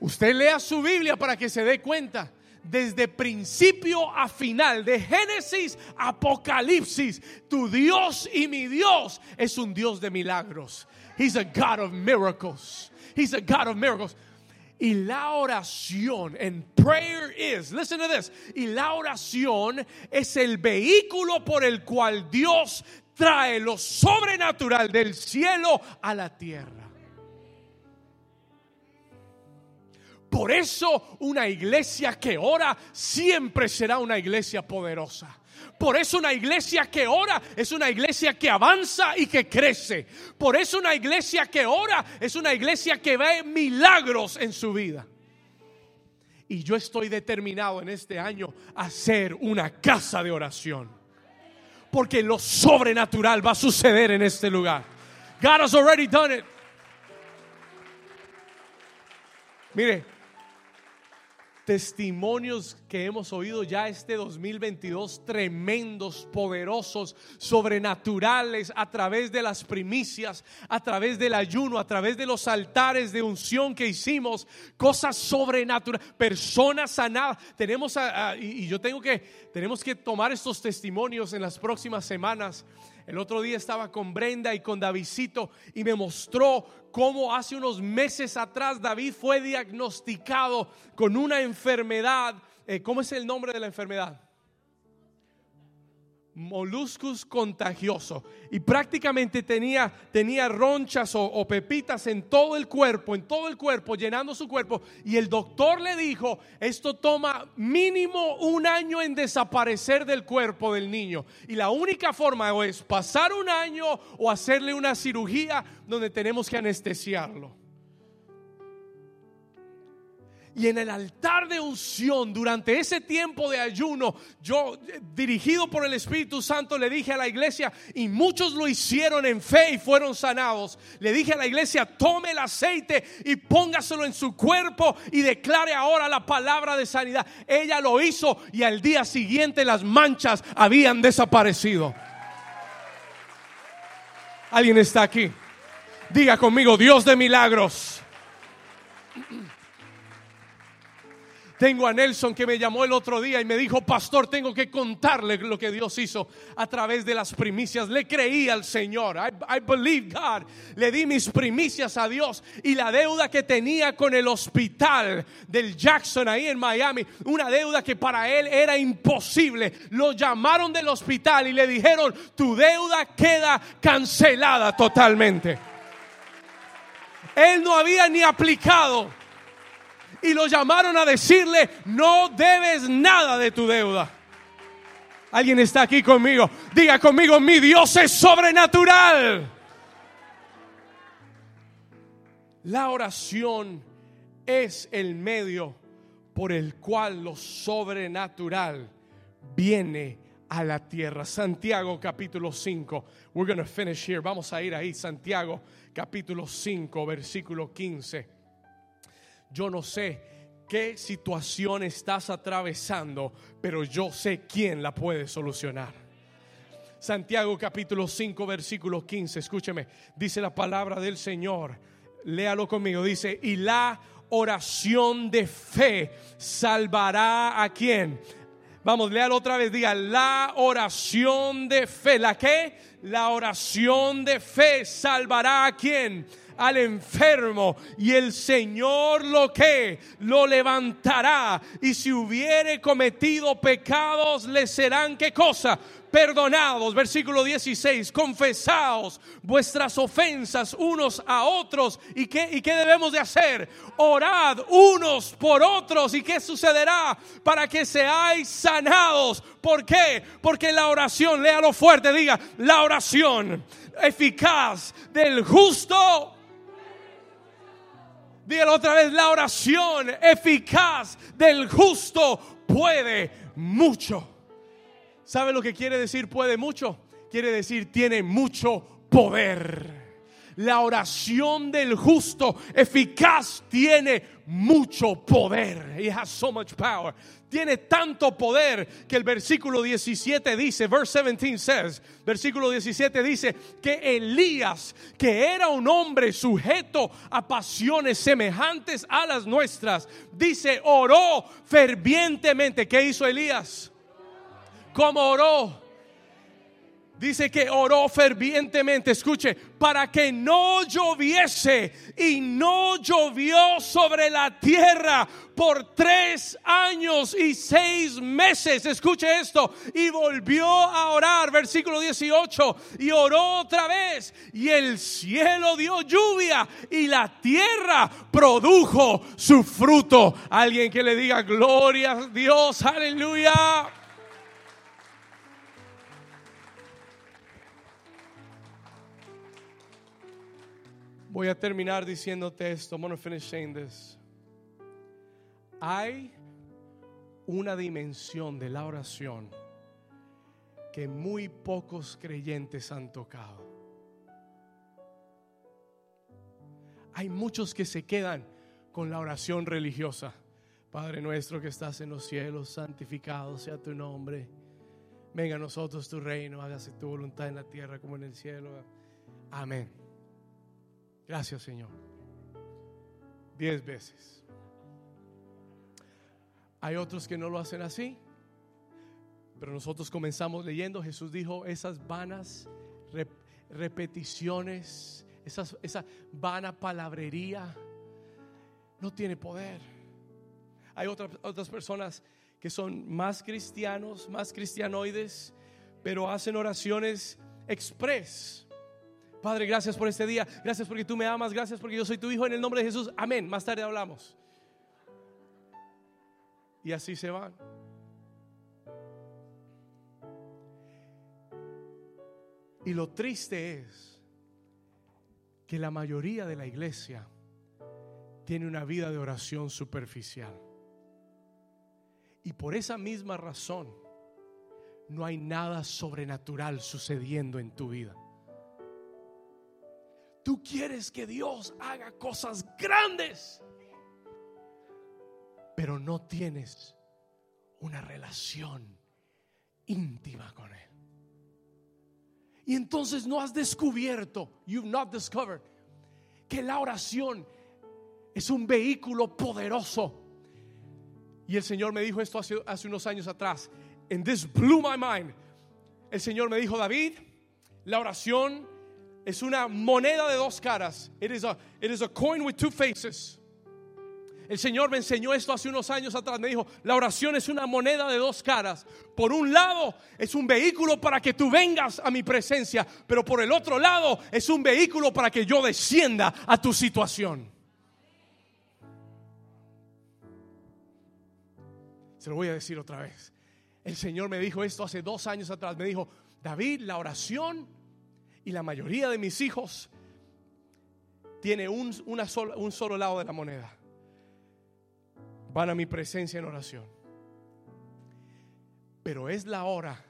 Usted lea su Biblia para que se dé cuenta desde principio a final, de Génesis a Apocalipsis, tu Dios y mi Dios es un Dios de milagros. He's a God of miracles. He's a God of miracles. Y la oración, and prayer is, listen to this, y la oración es el vehículo por el cual Dios trae lo sobrenatural del cielo a la tierra. Por eso una iglesia que ora siempre será una iglesia poderosa. Por eso una iglesia que ora es una iglesia que avanza y que crece. Por eso una iglesia que ora es una iglesia que ve milagros en su vida. Y yo estoy determinado en este año a ser una casa de oración. Porque lo sobrenatural va a suceder en este lugar. God has already done it. Mire, testimonios que hemos oído ya este 2022, tremendos, poderosos, sobrenaturales, a través de las primicias, a través del ayuno, a través de los altares de unción que hicimos, cosas sobrenaturales, personas sanadas. Tenemos, y yo tengo que, tenemos que tomar estos testimonios en las próximas semanas. El otro día estaba con Brenda y con Davidcito y me mostró cómo hace unos meses atrás David fue diagnosticado con una enfermedad. Eh, ¿Cómo es el nombre de la enfermedad? Moluscus contagioso y prácticamente tenía, tenía ronchas o, pepitas en todo el cuerpo, en todo el cuerpo, llenando su cuerpo. Y el doctor le dijo, esto toma mínimo un año en desaparecer del cuerpo del niño. Y la única forma es pasar un año o hacerle una cirugía donde tenemos que anestesiarlo. Y en el altar de unción, durante ese tiempo de ayuno, yo, eh, dirigido por el Espíritu Santo, le dije a la iglesia, y muchos lo hicieron en fe y fueron sanados. Le dije a la iglesia, tome el aceite y póngaselo en su cuerpo y declare ahora la palabra de sanidad. Ella lo hizo y al día siguiente las manchas habían desaparecido. ¿Alguien está aquí? Diga conmigo, Dios de milagros. Tengo a Nelson que me llamó el otro día y me dijo, pastor, tengo que contarle lo que Dios hizo a través de las primicias. Le creí al Señor. I, believe God. Le di mis primicias a Dios y la deuda que tenía con el hospital del Jackson ahí en Miami, una deuda que para él era imposible. Lo llamaron del hospital y le dijeron, tu deuda queda cancelada totalmente. Él no había ni aplicado y lo llamaron a decirle, no debes nada de tu deuda. Alguien está aquí conmigo. Diga conmigo, mi Dios es sobrenatural. La oración es el medio por el cual lo sobrenatural viene a la tierra. Santiago capítulo 5. We're going to finish here. Vamos a ir ahí. Santiago capítulo 5, versículo 15. Yo no sé qué situación estás atravesando, pero yo sé quién la puede solucionar. Santiago capítulo 5 versículo 15, escúcheme, dice la palabra del Señor, léalo conmigo, dice, y la oración de fe salvará a quién. Vamos, léalo otra vez, diga, la oración de fe, ¿la qué? La oración de fe salvará a quién? Al enfermo y el Señor lo que lo levantará y si hubiere cometido pecados le serán qué cosa perdonados. Versículo 16, confesaos vuestras ofensas unos a otros. ¿Y qué, ¿Y qué debemos de hacer? Orad unos por otros. ¿Y qué sucederá? Para que seáis sanados. ¿Por qué? Porque la oración, léalo fuerte, diga, la oración eficaz del justo Dígalo otra vez, la oración eficaz del justo puede mucho. ¿Sabe lo que quiere decir puede mucho? Quiere decir tiene mucho poder. La oración del justo eficaz tiene mucho poder. It has so much power tiene tanto poder que el versículo 17 dice, verse 17 says, versículo 17 dice que Elías, que era un hombre sujeto a pasiones semejantes a las nuestras, dice, oró fervientemente. ¿Qué hizo Elías? ¿Cómo oró? Dice que oró fervientemente, escuche, para que no lloviese y no llovió sobre la tierra por tres años y seis meses. Escuche esto. Y volvió a orar, versículo 18, y oró otra vez. Y el cielo dio lluvia y la tierra produjo su fruto. Alguien que le diga gloria a Dios, aleluya. Voy a terminar diciéndote esto. I'm going this. Hay una dimensión de la oración que muy pocos creyentes han tocado. Hay muchos que se quedan con la oración religiosa. Padre nuestro que estás en los cielos, santificado sea tu nombre. Venga a nosotros tu reino, hágase tu voluntad en la tierra como en el cielo. Amén. Gracias, Señor. Diez veces. Hay otros que no lo hacen así, pero nosotros comenzamos leyendo. Jesús dijo esas vanas repeticiones, esas, esa vana palabrería, no tiene poder. Hay otras, otras personas que son más cristianos, más cristianoides, pero hacen oraciones express Padre, gracias por este día. Gracias porque tú me amas. Gracias porque yo soy tu hijo. En el nombre de Jesús. Amén. Más tarde hablamos. Y así se van. Y lo triste es que la mayoría de la iglesia tiene una vida de oración superficial. Y por esa misma razón no hay nada sobrenatural sucediendo en tu vida. Tú quieres que Dios haga cosas grandes, pero no tienes una relación íntima con Él. Y entonces no has descubierto, you've not discovered, que la oración es un vehículo poderoso. Y el Señor me dijo esto hace, hace unos años atrás. And this blew my mind. El Señor me dijo, David, la oración es una moneda de dos caras. It is a, it is a coin with two faces. El Señor me enseñó esto hace unos años atrás. Me dijo, la oración es una moneda de dos caras. Por un lado es un vehículo para que tú vengas a mi presencia, pero por el otro lado es un vehículo para que yo descienda a tu situación. Se lo voy a decir otra vez. El Señor me dijo esto hace dos años atrás. Me dijo, David, la oración y la mayoría de mis hijos tiene un, un solo lado de la moneda. Van a mi presencia en oración. Pero es la hora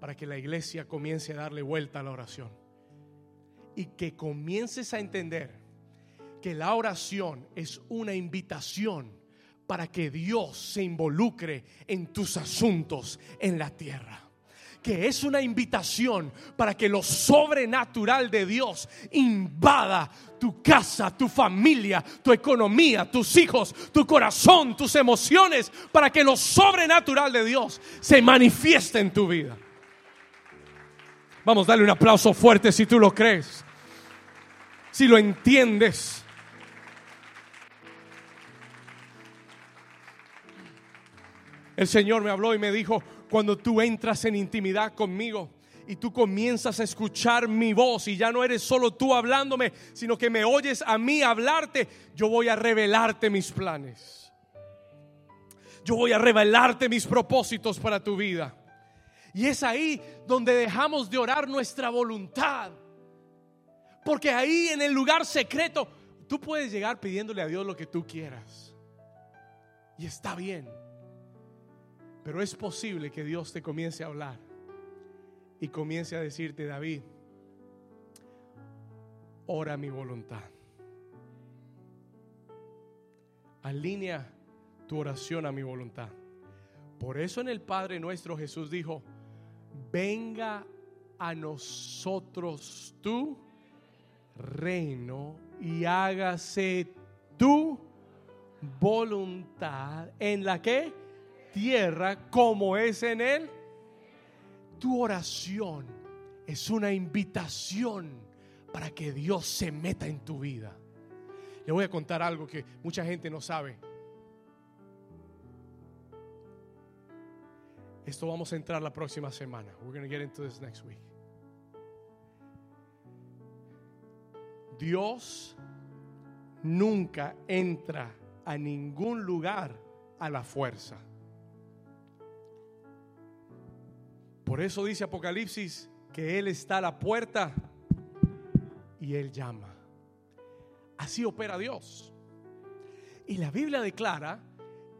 para que la iglesia comience a darle vuelta a la oración. Y que comiences a entender que la oración es una invitación para que Dios se involucre en tus asuntos en la tierra que es una invitación para que lo sobrenatural de Dios invada tu casa, tu familia, tu economía, tus hijos, tu corazón, tus emociones, para que lo sobrenatural de Dios se manifieste en tu vida. Vamos, dale un aplauso fuerte si tú lo crees, si lo entiendes. El Señor me habló y me dijo, cuando tú entras en intimidad conmigo y tú comienzas a escuchar mi voz y ya no eres solo tú hablándome, sino que me oyes a mí hablarte, yo voy a revelarte mis planes. Yo voy a revelarte mis propósitos para tu vida. Y es ahí donde dejamos de orar nuestra voluntad. Porque ahí en el lugar secreto, tú puedes llegar pidiéndole a Dios lo que tú quieras. Y está bien. Pero es posible que Dios te comience a hablar y comience a decirte, David, ora mi voluntad. Alinea tu oración a mi voluntad. Por eso en el Padre nuestro Jesús dijo, venga a nosotros tu reino y hágase tu voluntad en la que tierra como es en él. Tu oración es una invitación para que Dios se meta en tu vida. Le voy a contar algo que mucha gente no sabe. Esto vamos a entrar la próxima semana. We're going get into this next week. Dios nunca entra a ningún lugar a la fuerza. Por eso dice Apocalipsis que Él está a la puerta y Él llama. Así opera Dios. Y la Biblia declara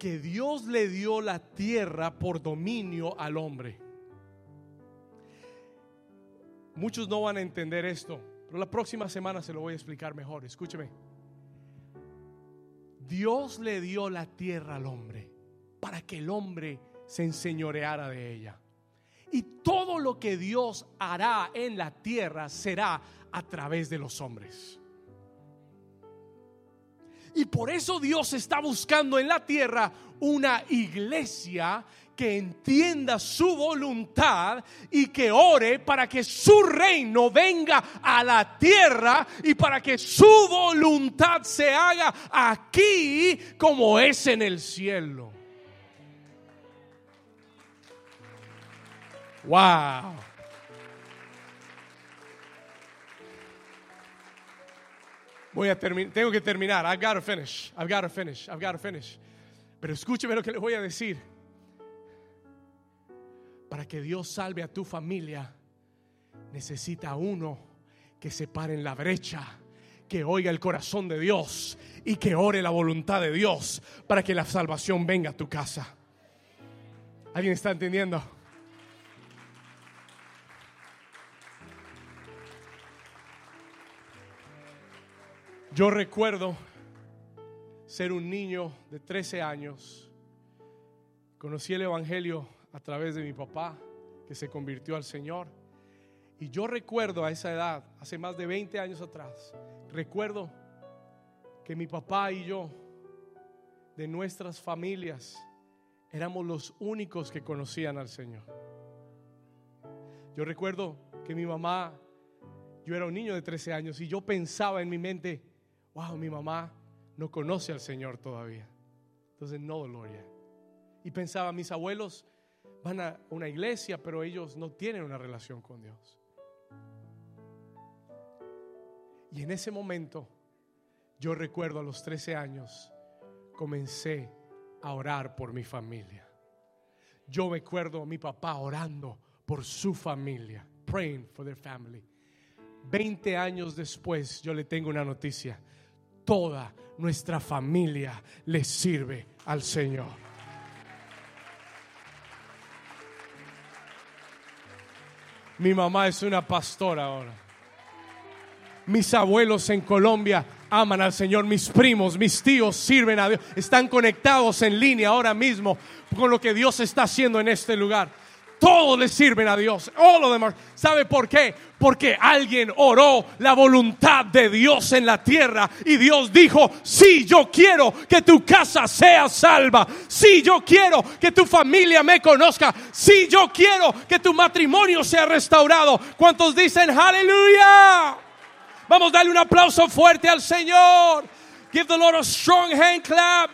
que Dios le dio la tierra por dominio al hombre. Muchos no van a entender esto, pero la próxima semana se lo voy a explicar mejor. Escúcheme. Dios le dio la tierra al hombre para que el hombre se enseñoreara de ella. Y todo lo que Dios hará en la tierra será a través de los hombres. Y por eso Dios está buscando en la tierra una iglesia que entienda su voluntad y que ore para que su reino venga a la tierra y para que su voluntad se haga aquí como es en el cielo. Wow. Voy a terminar, tengo que terminar. I've got to finish. I've got to finish. I've got to finish. Pero escúcheme lo que les voy a decir. Para que Dios salve a tu familia, necesita uno que se pare en la brecha, que oiga el corazón de Dios y que ore la voluntad de Dios para que la salvación venga a tu casa. ¿Alguien está entendiendo? Yo recuerdo ser un niño de 13 años. Conocí el Evangelio a través de mi papá, que se convirtió al Señor. Y yo recuerdo a esa edad, hace más de 20 años atrás, recuerdo que mi papá y yo, de nuestras familias, éramos los únicos que conocían al Señor. Yo recuerdo que mi mamá, yo era un niño de 13 años y yo pensaba en mi mente, wow, mi mamá no conoce al Señor todavía. Entonces no gloria. Y pensaba, mis abuelos van a una iglesia, pero ellos no tienen una relación con Dios. Y en ese momento, yo recuerdo a los 13 años, comencé a orar por mi familia. Yo me acuerdo a mi papá orando por su familia, praying for their family. 20 años después, yo le tengo una noticia toda nuestra familia le sirve al Señor. Mi mamá es una pastora ahora. Mis abuelos en Colombia aman al Señor. Mis primos, mis tíos sirven a Dios. Están conectados en línea ahora mismo con lo que Dios está haciendo en este lugar. Todos le sirven a Dios. All of them ¿Sabe por qué? Porque alguien oró la voluntad de Dios en la tierra y Dios dijo, sí, yo quiero que tu casa sea salva. Sí, yo quiero que tu familia me conozca. Sí, yo quiero que tu matrimonio sea restaurado. ¿Cuántos dicen aleluya? Vamos a darle un aplauso fuerte al Señor. Give the Lord a strong hand clap.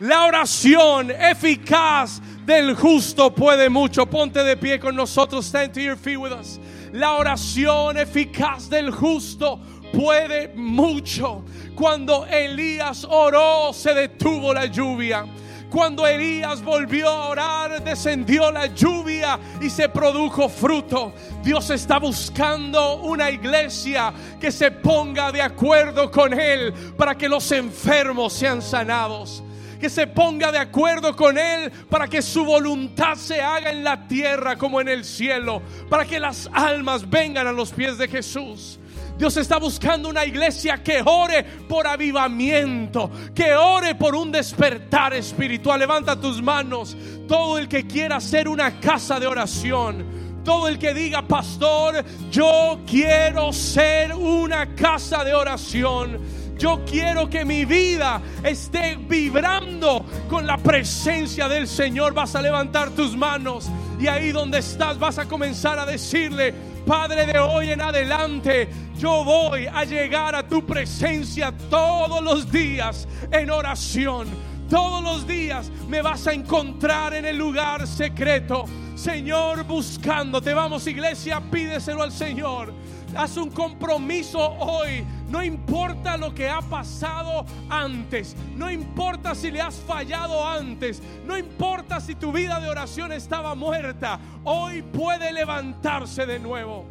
La oración eficaz del justo puede mucho. Ponte de pie con nosotros. Stand to your feet with us. La oración eficaz del justo puede mucho. Cuando Elías oró, se detuvo la lluvia. Cuando Elías volvió a orar, descendió la lluvia y se produjo fruto. Dios está buscando una iglesia que se ponga de acuerdo con Él para que los enfermos sean sanados que se ponga de acuerdo con Él para que su voluntad se haga en la tierra como en el cielo, para que las almas vengan a los pies de Jesús. Dios está buscando una iglesia que ore por avivamiento, que ore por un despertar espiritual. Levanta tus manos. Todo el que quiera ser una casa de oración. Todo el que diga, pastor, yo quiero ser una casa de oración yo quiero que mi vida esté vibrando con la presencia del Señor. Vas a levantar tus manos Y ahí donde estás vas a comenzar a decirle, Padre de hoy en adelante, yo voy a llegar a tu presencia todos los días en oración. Todos los días me vas a encontrar en el lugar secreto. Señor, buscándote. Vamos, iglesia, pídeselo al Señor. Haz un compromiso hoy. No importa lo que ha pasado antes. No importa si le has fallado antes. No importa si tu vida de oración estaba muerta. Hoy puede levantarse de nuevo.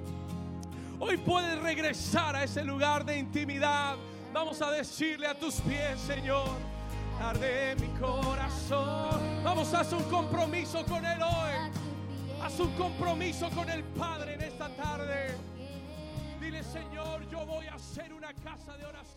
Hoy puede regresar a ese lugar de intimidad. Vamos a decirle a tus pies, Señor. Arde mi corazón. Vamos hacer un compromiso con Él hoy. Haz un compromiso con el Padre en esta tarde. Dile, Señor, yo voy a hacer una casa de oración.